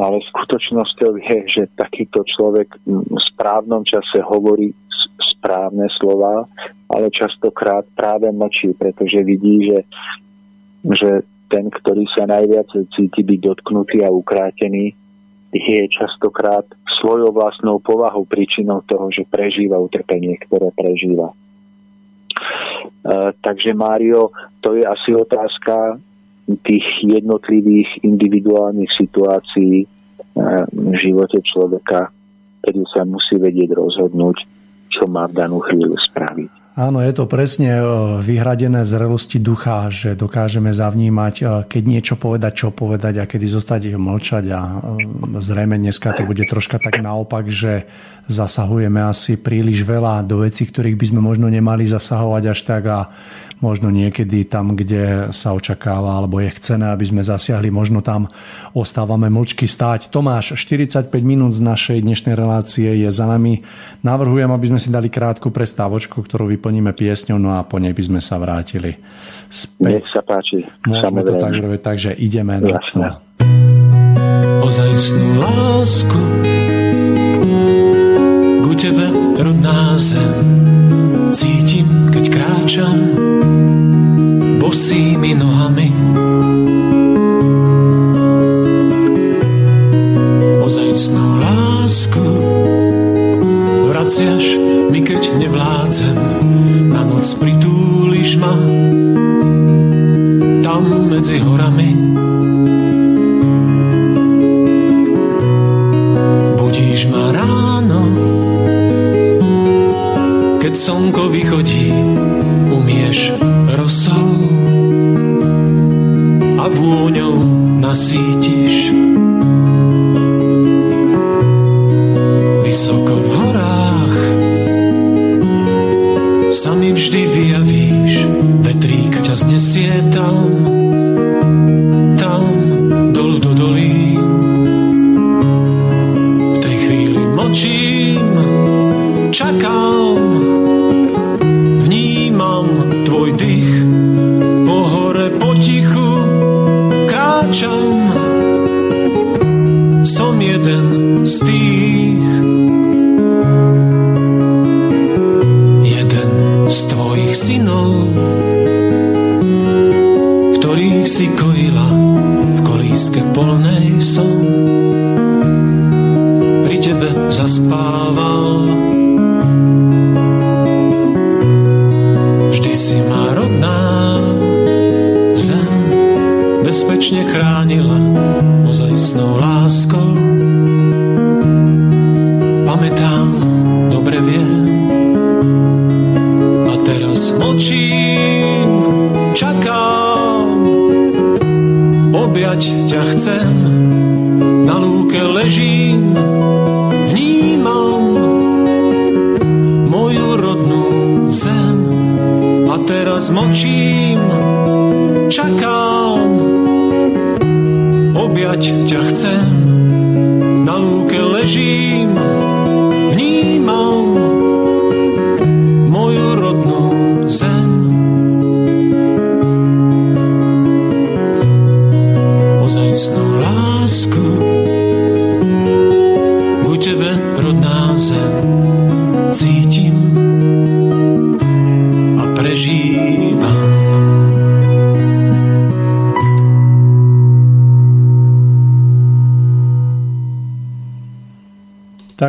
Ale skutočnosťou je, že takýto človek v správnom čase hovorí správne slova, ale častokrát práve mlčí, pretože vidí, že, že ten, ktorý sa najviac cíti byť dotknutý a ukrátený, je častokrát svojou vlastnou povahou príčinou toho, že prežíva utrpenie, ktoré prežíva. E, takže Mário, to je asi otázka tých jednotlivých individuálnych situácií e, v živote človeka, kedy sa musí vedieť rozhodnúť, čo má v danú chvíľu spraviť. Áno, je to presne e, vyhradené zrelosti ducha, že dokážeme zavnímať, e, keď niečo povedať, čo povedať a kedy zostať mlčať a e, zrejme dneska to bude troška tak naopak, že zasahujeme asi príliš veľa do vecí, ktorých by sme možno nemali zasahovať až tak a možno niekedy tam, kde sa očakáva alebo je chcené, aby sme zasiahli, možno tam ostávame mlčky stáť. Tomáš, 45 minút z našej dnešnej relácie je za nami. Navrhujem, aby sme si dali krátku prestávočku, ktorú vyplníme piesňou, no a po nej by sme sa vrátili späť. Nech sa páči. Môžeme to tak robiť, takže ideme Jasne. na to. Ozajstnú lásku ku tebe rodná zem cítim, keď kráčam bosými nohami. Ozajstnú lásku vraciaš mi, keď nevládzem. Na noc pritúliš ma tam medzi horami. Budíš ma ráno, keď slnko vychodí, umieš rosou nasítiš. Vysoko v horách sa mi vždy vyjavíš, vetrík ťa znesie tam, tam dolu do dolí. V tej chvíli močím, čakám, ťa chcem, na lúke ležím, vnímam moju rodnú zem. A teraz mlčím, čakám, objať ťa chcem,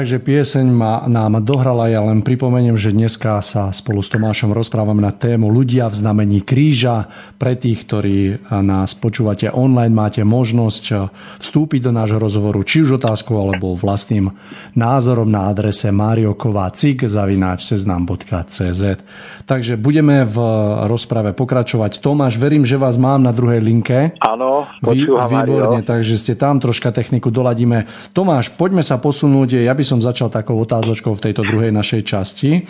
Takže pieseň ma, nám dohrala, ja len pripomeniem, že dneska sa spolu s Tomášom rozprávame na tému ľudia v znamení kríža. Pre tých, ktorí nás počúvate online, máte možnosť vstúpiť do nášho rozhovoru či už otázkou alebo vlastným názorom na adrese seznam.cz Takže budeme v rozprave pokračovať. Tomáš, verím, že vás mám na druhej linke. Áno, počúvam, Výborne, takže ste tam, troška techniku doladíme. Tomáš, poďme sa posunúť. Ja by som začal takou otázočkou v tejto druhej našej časti.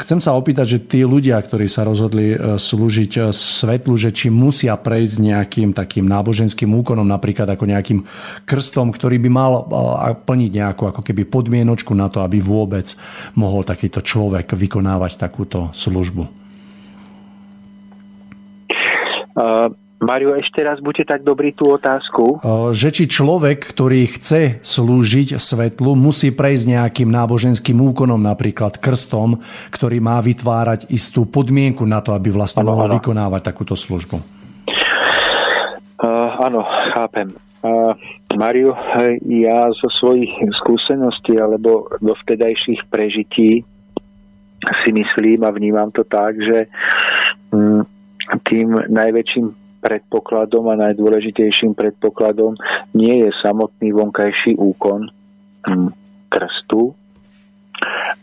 Chcem sa opýtať, že tí ľudia, ktorí sa rozhodli slúžiť svetlu, že či musia prejsť nejakým takým náboženským úkonom, napríklad ako nejakým krstom, ktorý by mal plniť nejakú ako keby podmienočku na to, aby vôbec mohol takýto človek vykonávať takúto službu. Uh, Mario, ešte raz buďte tak dobrý tú otázku. Že či človek, ktorý chce slúžiť svetlu, musí prejsť nejakým náboženským úkonom, napríklad krstom, ktorý má vytvárať istú podmienku na to, aby vlastne ano, mohol ano. vykonávať takúto službu. Uh, áno, chápem. A Mariu, ja zo svojich skúseností alebo do vtedajších prežití si myslím a vnímam to tak, že mm, tým najväčším predpokladom a najdôležitejším predpokladom nie je samotný vonkajší úkon mm, krstu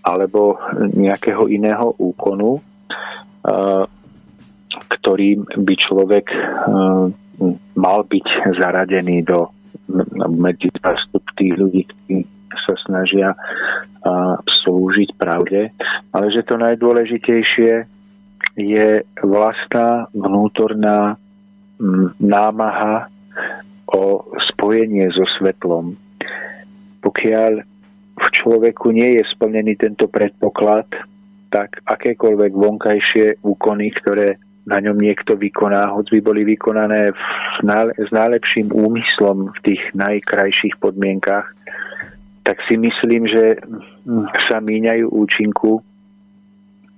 alebo nejakého iného úkonu, ktorým by človek mal byť zaradený do medzi zastup tých ľudí, ktorí sa snažia slúžiť pravde, ale že to najdôležitejšie je vlastná vnútorná námaha o spojenie so svetlom. Pokiaľ v človeku nie je splnený tento predpoklad, tak akékoľvek vonkajšie úkony, ktoré na ňom niekto vykoná, hoď by boli vykonané v, s najlepším úmyslom v tých najkrajších podmienkach, tak si myslím, že sa míňajú účinku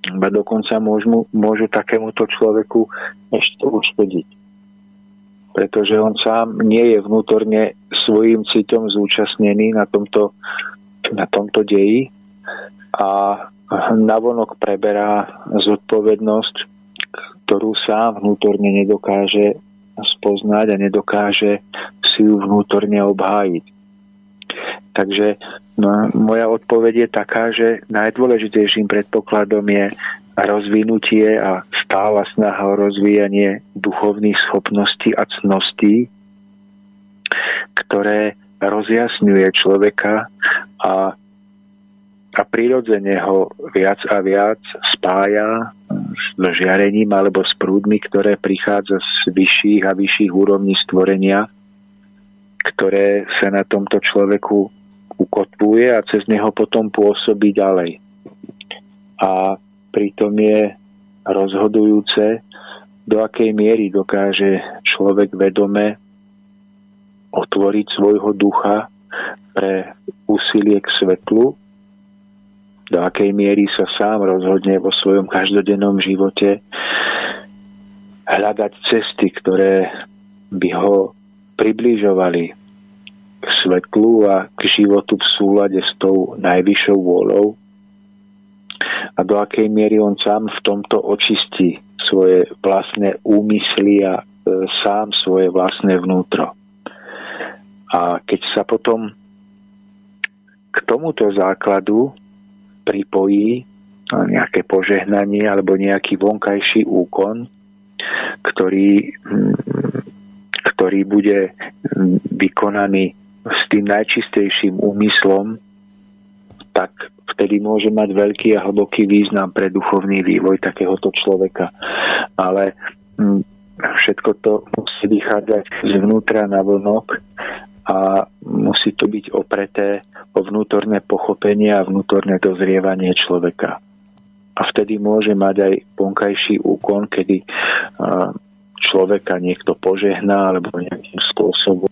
a dokonca môžu, môžu takémuto človeku ešte uškodiť. Pretože on sám nie je vnútorne svojim citom zúčastnený na tomto, na tomto deji a navonok preberá zodpovednosť ktorú sám vnútorne nedokáže spoznať a nedokáže si ju vnútorne obhájiť. Takže no, moja odpoveď je taká, že najdôležitejším predpokladom je rozvinutie a stála snaha o rozvíjanie duchovných schopností a cností, ktoré rozjasňuje človeka a a prirodzene ho viac a viac spája s žiarením alebo s prúdmi, ktoré prichádza z vyšších a vyšších úrovní stvorenia, ktoré sa na tomto človeku ukotvuje a cez neho potom pôsobí ďalej. A pritom je rozhodujúce, do akej miery dokáže človek vedome otvoriť svojho ducha pre úsilie k svetlu do akej miery sa sám rozhodne vo svojom každodennom živote hľadať cesty, ktoré by ho približovali k svetlu a k životu v súlade s tou najvyššou vôľou a do akej miery on sám v tomto očistí svoje vlastné úmysly a e, sám svoje vlastné vnútro. A keď sa potom k tomuto základu pripojí nejaké požehnanie alebo nejaký vonkajší úkon, ktorý, mm, ktorý bude mm, vykonaný s tým najčistejším úmyslom, tak vtedy môže mať veľký a hlboký význam pre duchovný vývoj takéhoto človeka. Ale mm, všetko to musí vychádzať zvnútra na vlnok a musí to byť opreté o vnútorné pochopenie a vnútorné dozrievanie človeka. A vtedy môže mať aj vonkajší úkon, kedy človeka niekto požehná alebo nejakým spôsobom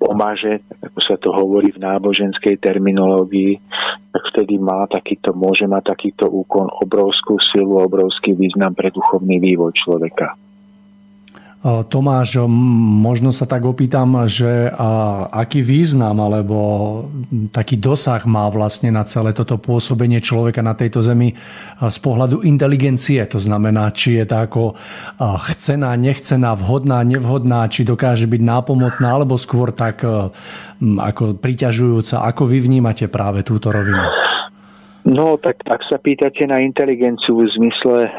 pomáže, ako sa to hovorí v náboženskej terminológii, tak vtedy má takýto, môže mať takýto úkon obrovskú silu, obrovský význam pre duchovný vývoj človeka. Tomáš, možno sa tak opýtam, že aký význam alebo taký dosah má vlastne na celé toto pôsobenie človeka na tejto zemi z pohľadu inteligencie. To znamená, či je to ako chcená, nechcená, vhodná, nevhodná, či dokáže byť nápomocná, alebo skôr tak ako priťažujúca. Ako vy vnímate práve túto rovinu? No, tak ak sa pýtate na inteligenciu v zmysle e,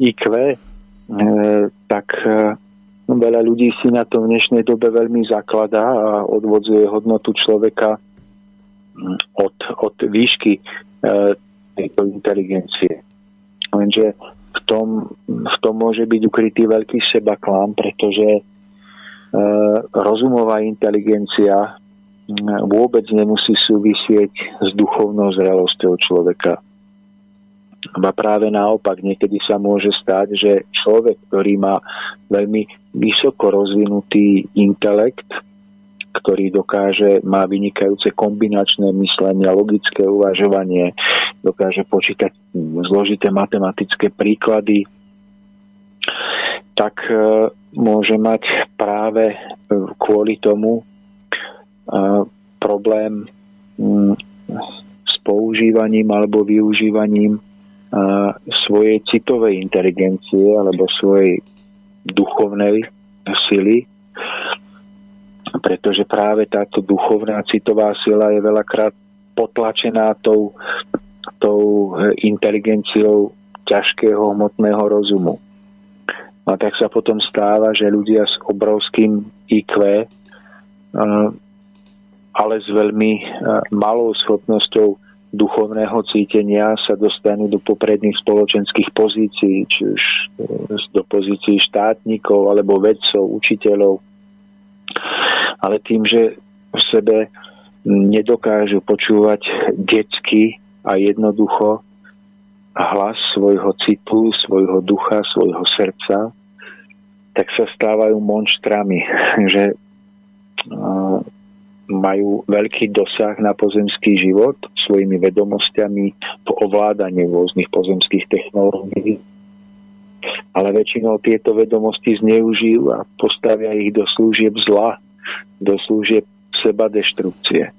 IQ, e, tak e, Veľa ľudí si na to v dnešnej dobe veľmi zakladá a odvodzuje hodnotu človeka od, od výšky e, tejto inteligencie. Lenže v tom, v tom môže byť ukrytý veľký seba klám, pretože e, rozumová inteligencia vôbec nemusí súvisieť s duchovnou zrelosťou človeka. A práve naopak, niekedy sa môže stať, že človek, ktorý má veľmi vysoko rozvinutý intelekt, ktorý dokáže, má vynikajúce kombinačné myslenie, logické uvažovanie, dokáže počítať zložité matematické príklady, tak môže mať práve kvôli tomu problém mm, s používaním alebo využívaním svojej citovej inteligencie alebo svojej duchovnej sily, pretože práve táto duchovná citová sila je veľakrát potlačená tou, tou inteligenciou ťažkého hmotného rozumu. A tak sa potom stáva, že ľudia s obrovským IQ, ale s veľmi malou schopnosťou duchovného cítenia sa dostanú do popredných spoločenských pozícií, či už e, do pozícií štátnikov alebo vedcov, učiteľov. Ale tým, že v sebe nedokážu počúvať detsky a jednoducho hlas svojho citu, svojho ducha, svojho srdca, tak sa stávajú monštrami, že majú veľký dosah na pozemský život svojimi vedomosťami v ovládaní rôznych pozemských technológií. Ale väčšinou tieto vedomosti zneužijú a postavia ich do služieb zla, do služieb seba deštrukcie.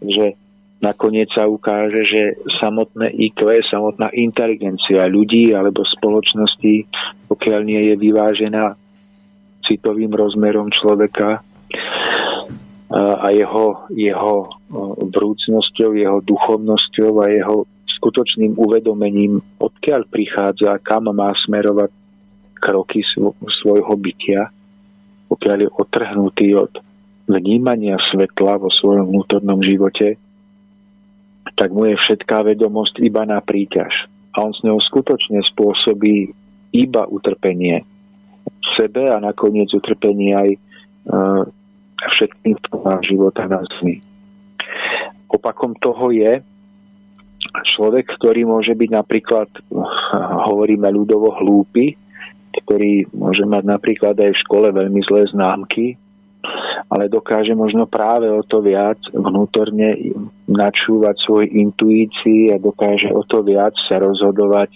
Že nakoniec sa ukáže, že samotné IQ, samotná inteligencia ľudí alebo spoločnosti, pokiaľ nie je vyvážená citovým rozmerom človeka, a jeho, jeho vrúcnosťou, jeho duchovnosťou a jeho skutočným uvedomením, odkiaľ prichádza, kam má smerovať kroky svojho bytia, pokiaľ je otrhnutý od vnímania svetla vo svojom vnútornom živote, tak mu je všetká vedomosť iba na príťaž. A on s ňou skutočne spôsobí iba utrpenie v sebe a nakoniec utrpenie aj všetkým formám života na zemi. Opakom toho je človek, ktorý môže byť napríklad, hovoríme ľudovo, hlúpy, ktorý môže mať napríklad aj v škole veľmi zlé známky, ale dokáže možno práve o to viac vnútorne načúvať svoj intuícii a dokáže o to viac sa rozhodovať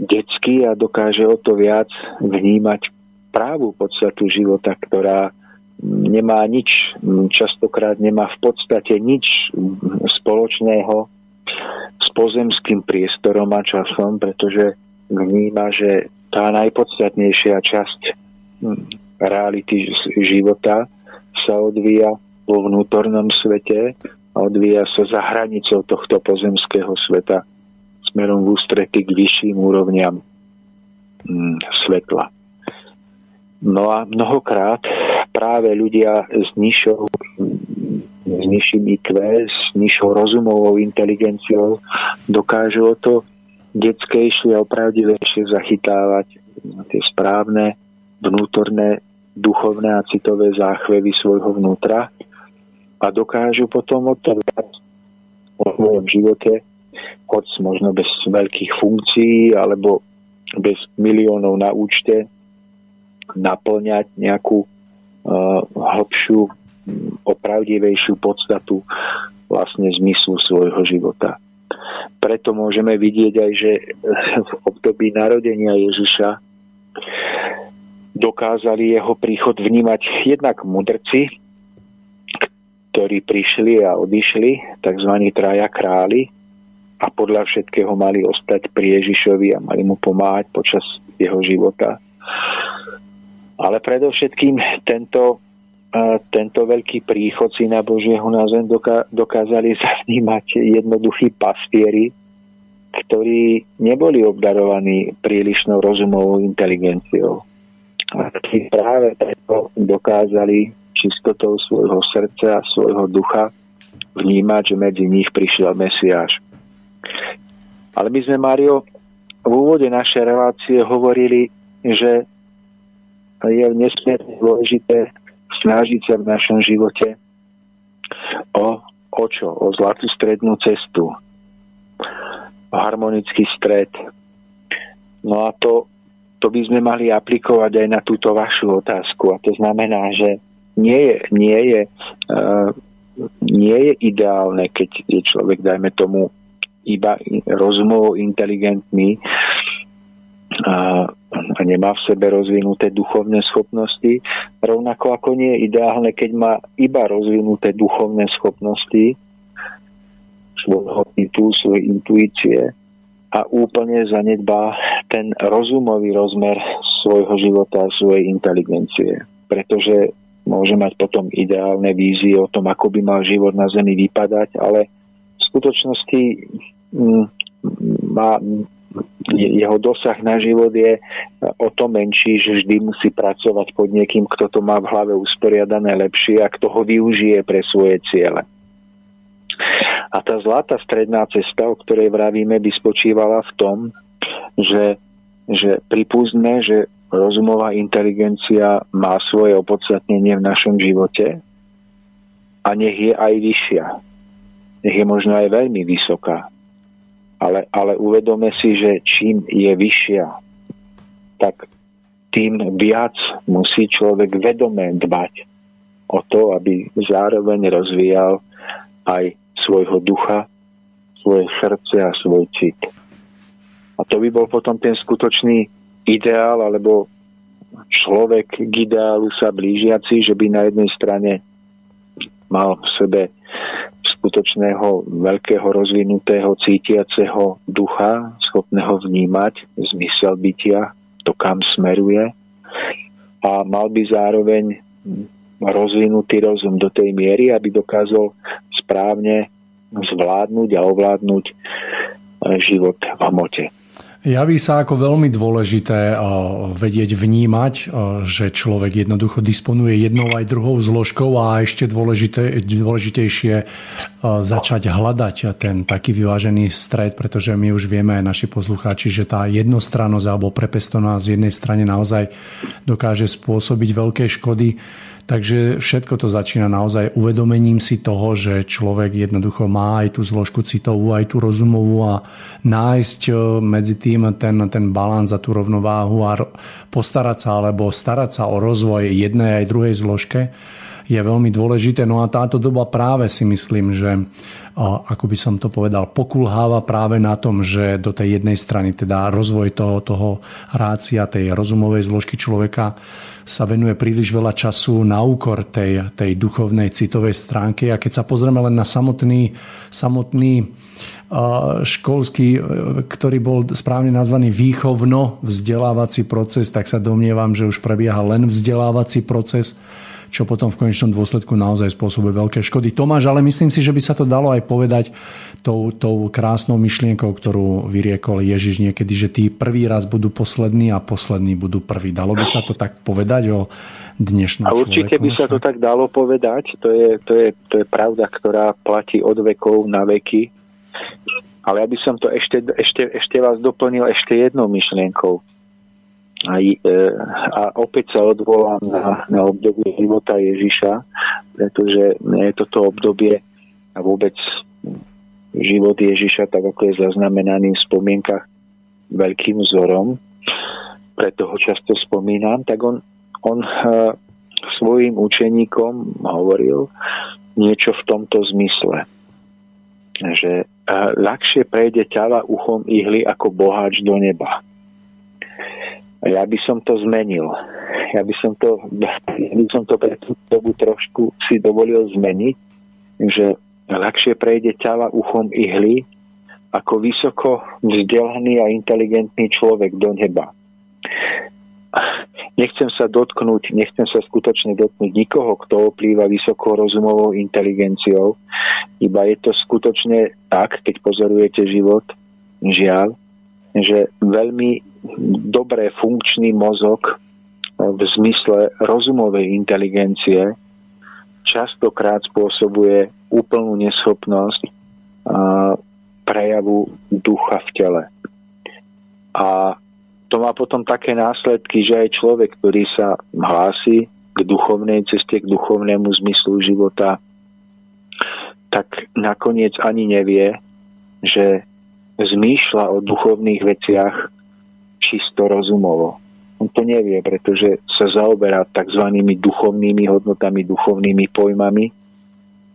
detsky a dokáže o to viac vnímať právu podstatu života, ktorá nemá nič, častokrát nemá v podstate nič spoločného s pozemským priestorom a časom, pretože vníma, že tá najpodstatnejšia časť hm, reality života sa odvíja vo vnútornom svete a odvíja sa za hranicou tohto pozemského sveta smerom v ústrety k vyšším úrovniam hm, svetla. No a mnohokrát práve ľudia s nižšou s nižším IQ, s nižšou rozumovou inteligenciou dokážu o to detskejšie a opravdivejšie zachytávať tie správne vnútorné duchovné a citové záchvevy svojho vnútra a dokážu potom o to o svojom živote, hoď možno bez veľkých funkcií alebo bez miliónov na účte, naplňať nejakú uh, hlbšiu, opravdivejšiu podstatu vlastne zmyslu svojho života. Preto môžeme vidieť aj, že v období narodenia Ježiša dokázali jeho príchod vnímať jednak mudrci, ktorí prišli a odišli, tzv. traja králi, a podľa všetkého mali ostať pri Ježišovi a mali mu pomáhať počas jeho života. Ale predovšetkým tento, tento veľký príchod Syna Božieho na zem dokázali zavnímať jednoduchí pastieri, ktorí neboli obdarovaní prílišnou rozumovou inteligenciou. A práve preto dokázali čistotou svojho srdca a svojho ducha vnímať, že medzi nich prišiel Mesiáš. Ale my sme, Mario, v úvode našej relácie hovorili, že je nesmierne dôležité snažiť sa v našom živote o, o čo? O zlatú strednú cestu. O harmonický stred. No a to, to by sme mali aplikovať aj na túto vašu otázku. A to znamená, že nie je, nie je, uh, nie je ideálne, keď je človek, dajme tomu, iba rozumovo inteligentný a, a nemá v sebe rozvinuté duchovné schopnosti, rovnako ako nie je ideálne, keď má iba rozvinuté duchovné schopnosti svojho titul, svojej intuície a úplne zanedbá ten rozumový rozmer svojho života, svojej inteligencie. Pretože môže mať potom ideálne vízie o tom, ako by mal život na Zemi vypadať, ale v skutočnosti mm, má, jeho dosah na život je o to menší, že vždy musí pracovať pod niekým, kto to má v hlave usporiadané lepšie a kto ho využije pre svoje ciele. A tá zlatá stredná cesta, o ktorej vravíme, by spočívala v tom, že, že pripúzme, že rozumová inteligencia má svoje opodstatnenie v našom živote a nech je aj vyššia. Nech je možno aj veľmi vysoká. Ale, ale uvedome si, že čím je vyššia, tak tým viac musí človek vedome dbať o to, aby zároveň rozvíjal aj svojho ducha, svoje srdce a svoj cit. A to by bol potom ten skutočný ideál alebo človek k ideálu sa blížiaci, že by na jednej strane mal v sebe skutočného veľkého rozvinutého cítiaceho ducha, schopného vnímať zmysel bytia, to kam smeruje a mal by zároveň rozvinutý rozum do tej miery, aby dokázal správne zvládnuť a ovládnuť život v hmote. Javí sa ako veľmi dôležité vedieť vnímať, že človek jednoducho disponuje jednou aj druhou zložkou a ešte dôležité, dôležitejšie začať hľadať ten taký vyvážený stred, pretože my už vieme aj naši poslucháči, že tá jednostrannosť alebo prepestoná z jednej strane naozaj dokáže spôsobiť veľké škody Takže všetko to začína naozaj uvedomením si toho, že človek jednoducho má aj tú zložku citovú, aj tú rozumovú a nájsť e, medzi tým ten, ten balans a tú rovnováhu a postarať sa alebo starať sa o rozvoj jednej aj druhej zložke je veľmi dôležité. No a táto doba práve si myslím, že ako by som to povedal, pokulháva práve na tom, že do tej jednej strany teda rozvoj toho, toho rácia, tej rozumovej zložky človeka sa venuje príliš veľa času na úkor tej, tej duchovnej citovej stránky a keď sa pozrieme len na samotný, samotný školský, ktorý bol správne nazvaný výchovno vzdelávací proces, tak sa domnievam, že už prebieha len vzdelávací proces čo potom v konečnom dôsledku naozaj spôsobuje veľké škody. Tomáš, ale myslím si, že by sa to dalo aj povedať tou, tou krásnou myšlienkou, ktorú vyriekol Ježiš niekedy, že tí prvý raz budú poslední a poslední budú prví. Dalo by sa to tak povedať o dnešnom A určite by sa to tak dalo povedať. To je, to, je, to je pravda, ktorá platí od vekov na veky. Ale ja by som to ešte, ešte, ešte vás doplnil ešte jednou myšlienkou aj, e, a opäť sa odvolám na, na obdobie života Ježiša, pretože je toto obdobie a vôbec život Ježiša, tak ako je zaznamenaný v spomienkach veľkým vzorom, preto ho často spomínam, tak on, on e, svojim učeníkom hovoril niečo v tomto zmysle, že e, ľahšie prejde ťava uchom ihly ako boháč do neba ja by som to zmenil. Ja by som to, ja by som to pre tú dobu trošku si dovolil zmeniť, že ľahšie prejde ťava uchom ihly ako vysoko vzdelaný a inteligentný človek do neba. Nechcem sa dotknúť, nechcem sa skutočne dotknúť nikoho, kto oplýva vysokou rozumovou inteligenciou, iba je to skutočne tak, keď pozorujete život, žiaľ, že veľmi dobre funkčný mozog v zmysle rozumovej inteligencie častokrát spôsobuje úplnú neschopnosť prejavu ducha v tele. A to má potom také následky, že aj človek, ktorý sa hlási k duchovnej ceste, k duchovnému zmyslu života, tak nakoniec ani nevie, že zmýšľa o duchovných veciach čisto rozumovo. On to nevie, pretože sa zaoberá tzv. duchovnými hodnotami, duchovnými pojmami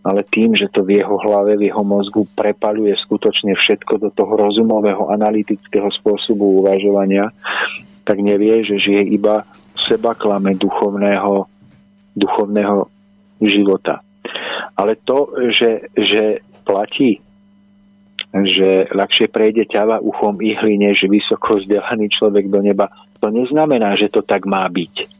ale tým, že to v jeho hlave, v jeho mozgu prepaľuje skutočne všetko do toho rozumového, analytického spôsobu uvažovania, tak nevie, že žije iba seba klame duchovného, duchovného života. Ale to, že, že platí, že ľahšie prejde ťava uchom ihly, než vysoko vzdelaný človek do neba, to neznamená, že to tak má byť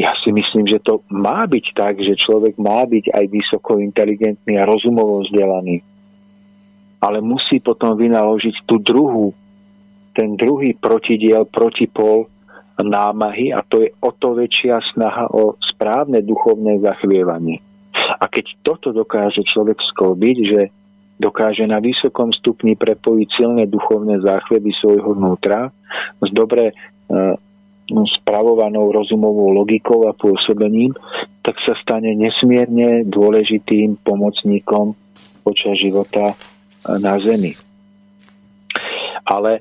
ja si myslím, že to má byť tak, že človek má byť aj vysoko inteligentný a rozumovo vzdelaný. Ale musí potom vynaložiť tú druhú, ten druhý protidiel, protipol námahy a to je o to väčšia snaha o správne duchovné zachvievanie. A keď toto dokáže človek sklbiť, že dokáže na vysokom stupni prepojiť silné duchovné záchveby svojho vnútra s dobre spravovanou rozumovou logikou a pôsobením, tak sa stane nesmierne dôležitým pomocníkom počas života na Zemi. Ale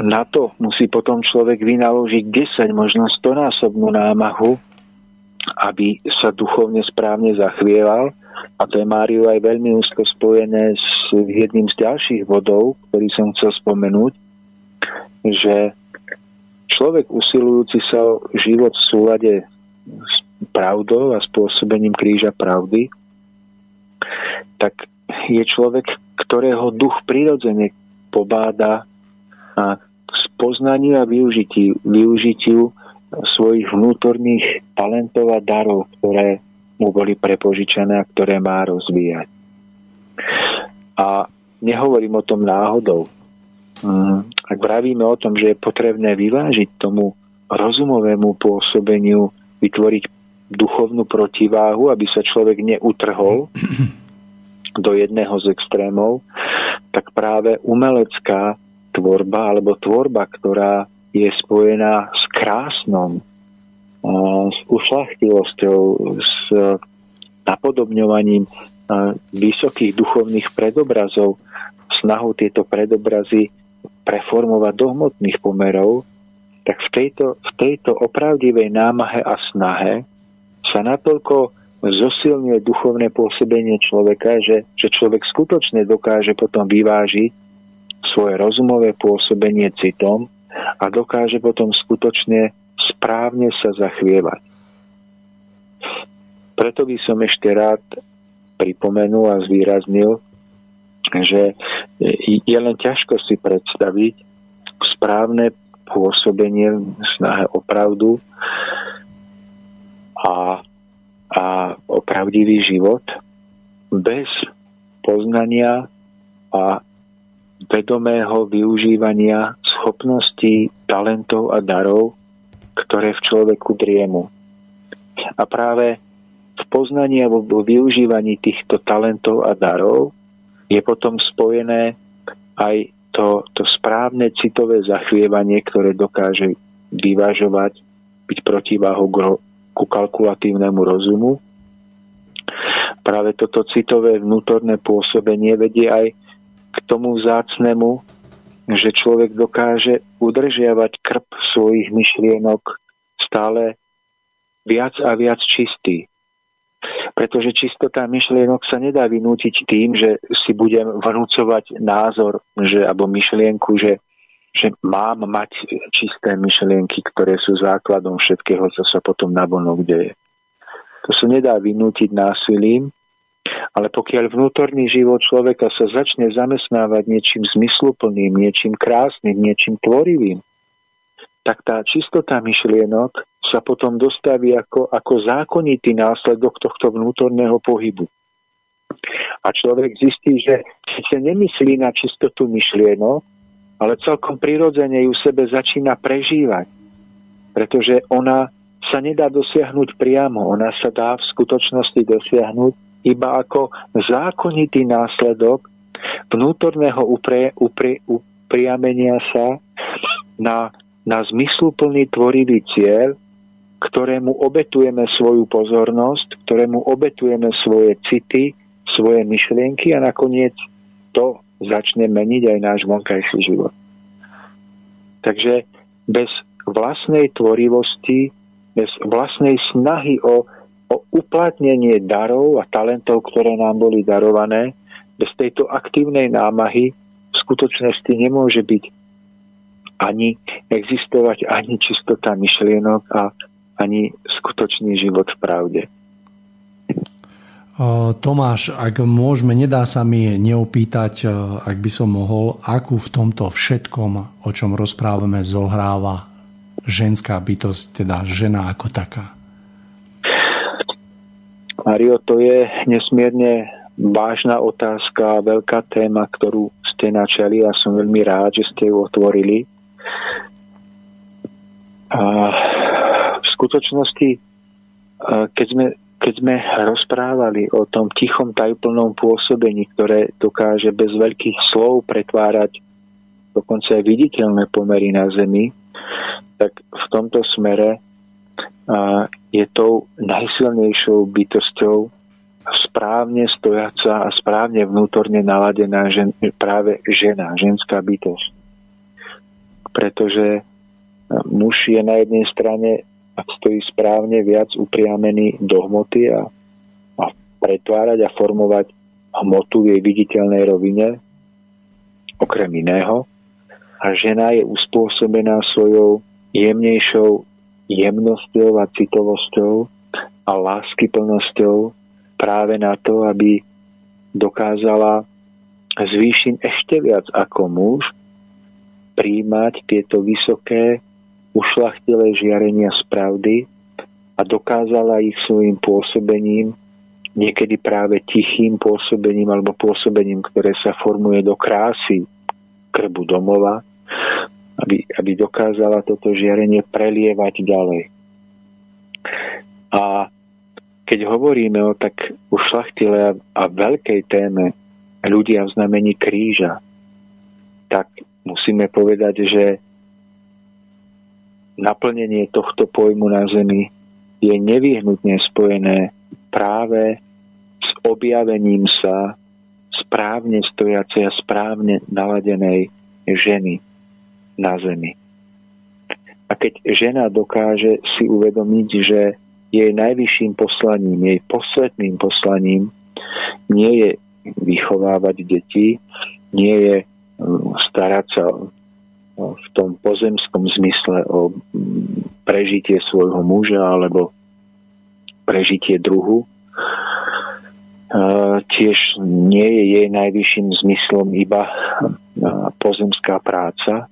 na to musí potom človek vynaložiť 10, možno 100 násobnú námahu, aby sa duchovne správne zachvieval. A to je Máriu aj veľmi úzko spojené s jedným z ďalších bodov, ktorý som chcel spomenúť, že človek usilujúci sa o život v súlade s pravdou a spôsobením kríža pravdy, tak je človek, ktorého duch prirodzene pobáda a spoznaniu a využitiu, využitiu svojich vnútorných talentov a darov, ktoré mu boli prepožičané a ktoré má rozvíjať. A nehovorím o tom náhodou. Mm, ak vravíme o tom, že je potrebné vyvážiť tomu rozumovému pôsobeniu, vytvoriť duchovnú protiváhu, aby sa človek neutrhol do jedného z extrémov, tak práve umelecká tvorba alebo tvorba, ktorá je spojená s krásnom, s ušlachtilosťou, s napodobňovaním vysokých duchovných predobrazov, snahou tieto predobrazy preformovať do hmotných pomerov, tak v tejto, v tejto opravdivej námahe a snahe sa natoľko zosilňuje duchovné pôsobenie človeka, že, že človek skutočne dokáže potom vyvážiť svoje rozumové pôsobenie citom a dokáže potom skutočne správne sa zachvievať. Preto by som ešte rád pripomenul a zvýraznil, že je len ťažko si predstaviť správne pôsobenie v snahe o pravdu a, a opravdivý život bez poznania a vedomého využívania schopností, talentov a darov, ktoré v človeku driemu. A práve v poznaní alebo v využívaní týchto talentov a darov je potom spojené aj to, to správne citové zachvievanie, ktoré dokáže vyvážovať, byť protiváhou ku kalkulatívnemu rozumu. Práve toto citové vnútorné pôsobenie vedie aj k tomu vzácnemu, že človek dokáže udržiavať krp svojich myšlienok stále viac a viac čistý pretože čistota myšlienok sa nedá vynútiť tým, že si budem vnúcovať názor že, alebo myšlienku, že, že mám mať čisté myšlienky, ktoré sú základom všetkého, čo sa potom navonok deje. To sa nedá vynútiť násilím, ale pokiaľ vnútorný život človeka sa začne zamestnávať niečím zmysluplným, niečím krásnym, niečím tvorivým, tak tá čistota myšlienok sa potom dostaví ako, ako zákonitý následok tohto vnútorného pohybu. A človek zistí, že síce nemyslí na čistotu myšlienok, ale celkom prirodzene ju sebe začína prežívať. Pretože ona sa nedá dosiahnuť priamo, ona sa dá v skutočnosti dosiahnuť iba ako zákonitý následok vnútorného upre, upre, upriamenia sa na na zmysluplný tvorivý cieľ, ktorému obetujeme svoju pozornosť, ktorému obetujeme svoje city, svoje myšlienky a nakoniec to začne meniť aj náš vonkajší život. Takže bez vlastnej tvorivosti, bez vlastnej snahy o o uplatnenie darov a talentov, ktoré nám boli darované. Bez tejto aktívnej námahy v skutočnosti nemôže byť ani existovať ani čistota myšlienok a ani skutočný život v pravde. Tomáš, ak môžeme, nedá sa mi neopýtať, ak by som mohol, akú v tomto všetkom, o čom rozprávame, zohráva ženská bytosť, teda žena ako taká? Mario, to je nesmierne vážna otázka, veľká téma, ktorú ste načali a som veľmi rád, že ste ju otvorili. A v skutočnosti, keď sme keď sme rozprávali o tom tichom tajplnom pôsobení, ktoré dokáže bez veľkých slov pretvárať dokonca aj viditeľné pomery na Zemi, tak v tomto smere je tou najsilnejšou bytosťou správne stojaca a správne vnútorne naladená žen, práve žena, ženská bytosť. Pretože muž je na jednej strane ak stojí správne, viac upriamený do hmoty a, a pretvárať a formovať hmotu v jej viditeľnej rovine, okrem iného. A žena je uspôsobená svojou jemnejšou jemnosťou a citovosťou a láskyplnosťou práve na to, aby dokázala zvýšiť ešte viac ako muž príjmať tieto vysoké ušlachtilé žiarenia z pravdy a dokázala ich svojim pôsobením, niekedy práve tichým pôsobením alebo pôsobením, ktoré sa formuje do krásy krbu domova, aby, aby dokázala toto žiarenie prelievať ďalej. A keď hovoríme o tak ušlachtilé a veľkej téme ľudia v znamení kríža, tak musíme povedať, že naplnenie tohto pojmu na Zemi je nevyhnutne spojené práve s objavením sa správne stojacej a správne naladenej ženy na Zemi. A keď žena dokáže si uvedomiť, že jej najvyšším poslaním, jej posvetným poslaním nie je vychovávať deti, nie je mm, starať sa v tom pozemskom zmysle o prežitie svojho muža alebo prežitie druhu. Tiež nie je jej najvyšším zmyslom iba pozemská práca,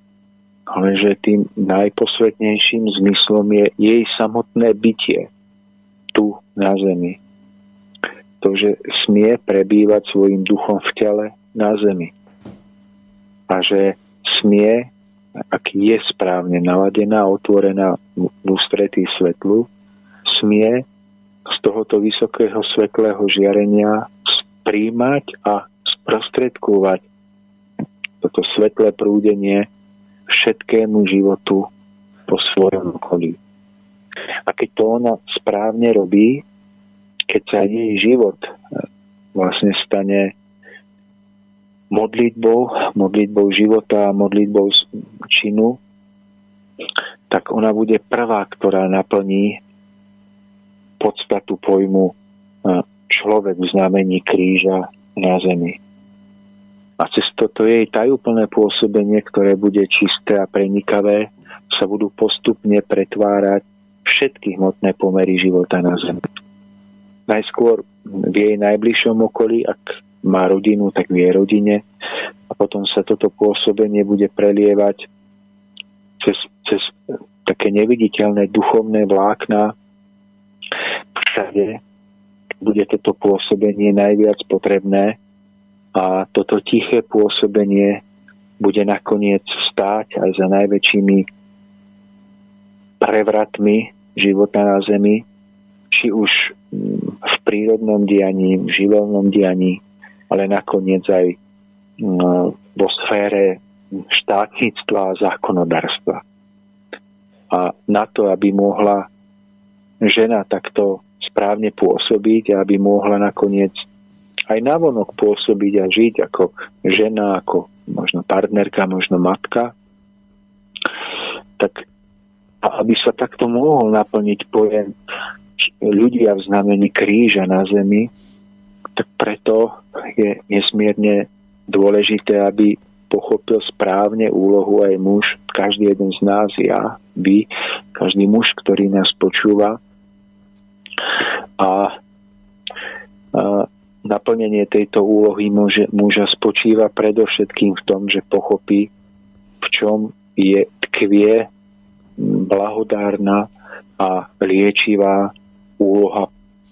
ale že tým najposvetnejším zmyslom je jej samotné bytie tu na zemi. To, že smie prebývať svojim duchom v tele na zemi. A že smie ak je správne naladená, otvorená v ústretí svetlu, smie z tohoto vysokého svetlého žiarenia príjmať a sprostredkovať toto svetlé prúdenie všetkému životu po svojom okolí. A keď to ona správne robí, keď sa jej život vlastne stane modlitbou, modlitbou života modlitbou činu, tak ona bude prvá, ktorá naplní podstatu pojmu e, človek v znamení kríža na zemi. A cez toto jej tajúplné pôsobenie, ktoré bude čisté a prenikavé, sa budú postupne pretvárať všetky hmotné pomery života na zemi. Najskôr v jej najbližšom okolí, ak má rodinu, tak v jej rodine. A potom sa toto pôsobenie bude prelievať cez, cez také neviditeľné duchovné vlákna. Všade bude toto pôsobenie najviac potrebné a toto tiché pôsobenie bude nakoniec stáť aj za najväčšími prevratmi života na Zemi, či už v prírodnom dianí, v živelnom dianí, ale nakoniec aj mm, vo sfére štátnictva a zákonodárstva. A na to, aby mohla žena takto správne pôsobiť a aby mohla nakoniec aj navonok pôsobiť a žiť ako žena, ako možno partnerka, možno matka, tak aby sa takto mohol naplniť pojem ľudia v znamení kríža na zemi, tak preto je nesmierne dôležité, aby pochopil správne úlohu aj muž, každý jeden z nás, ja, vy, každý muž, ktorý nás počúva. A, a naplnenie tejto úlohy muže, muža spočíva predovšetkým v tom, že pochopí, v čom je tkvie blahodárna a liečivá úloha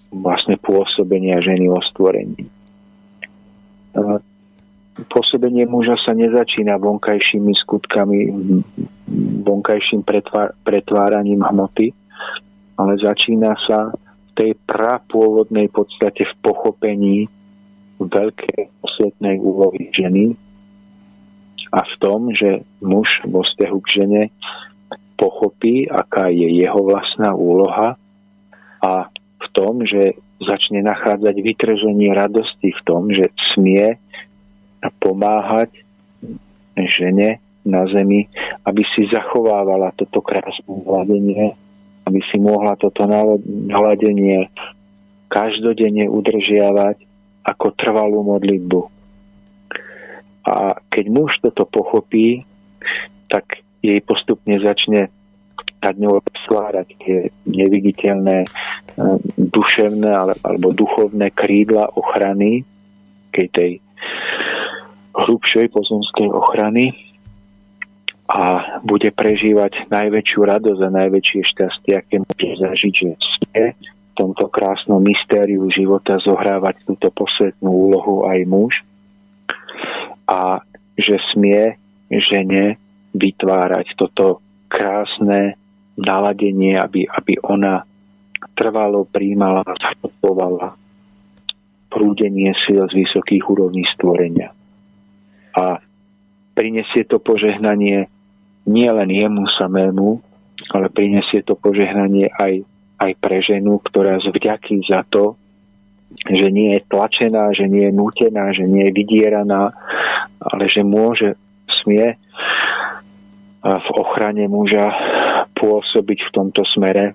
vlastne pôsobenia ženy vo stvorení. Pôsobenie muža sa nezačína vonkajšími skutkami, vonkajším pretváraním hmoty, ale začína sa tej prapôvodnej podstate v pochopení veľkej osvetnej úlohy ženy a v tom, že muž vo vzťahu k žene pochopí, aká je jeho vlastná úloha a v tom, že začne nachádzať vytrženie radosti v tom, že smie pomáhať žene na zemi, aby si zachovávala toto krásne hľadenie aby si mohla toto naladenie každodenne udržiavať ako trvalú modlitbu. A keď muž toto pochopí, tak jej postupne začne nad ňou skládať tie neviditeľné e, duševné alebo duchovné krídla ochrany, keď tej hrubšej pozemskej ochrany a bude prežívať najväčšiu radosť a najväčšie šťastie, aké môže zažiť, že smie v tomto krásnom mystériu života zohrávať túto posvetnú úlohu aj muž a že smie žene vytvárať toto krásne naladenie, aby, aby ona trvalo príjmala a zachopovala prúdenie síl z vysokých úrovní stvorenia. A prinesie to požehnanie nie len jemu samému, ale prinesie to požehnanie aj, aj pre ženu, ktorá z vďaky za to, že nie je tlačená, že nie je nútená, že nie je vydieraná, ale že môže, smie v ochrane muža pôsobiť v tomto smere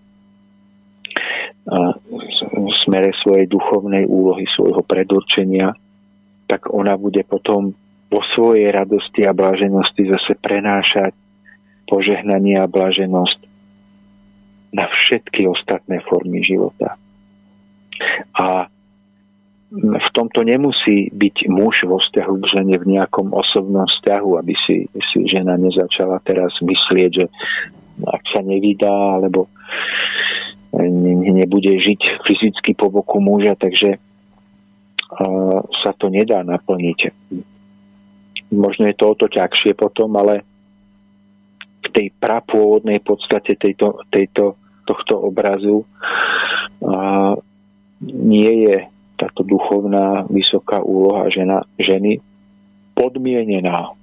v smere svojej duchovnej úlohy, svojho predurčenia, tak ona bude potom vo svojej radosti a bláženosti zase prenášať požehnanie a blaženosť na všetky ostatné formy života. A v tomto nemusí byť muž vo vzťahu k žene v nejakom osobnom vzťahu, aby si, si žena nezačala teraz myslieť, že ak sa nevydá, alebo nebude žiť fyzicky po boku muža, takže sa to nedá naplniť. Možno je to o to ťažšie potom, ale v tej prapôvodnej podstate tejto, tejto, tohto obrazu a nie je táto duchovná vysoká úloha žena, ženy podmienená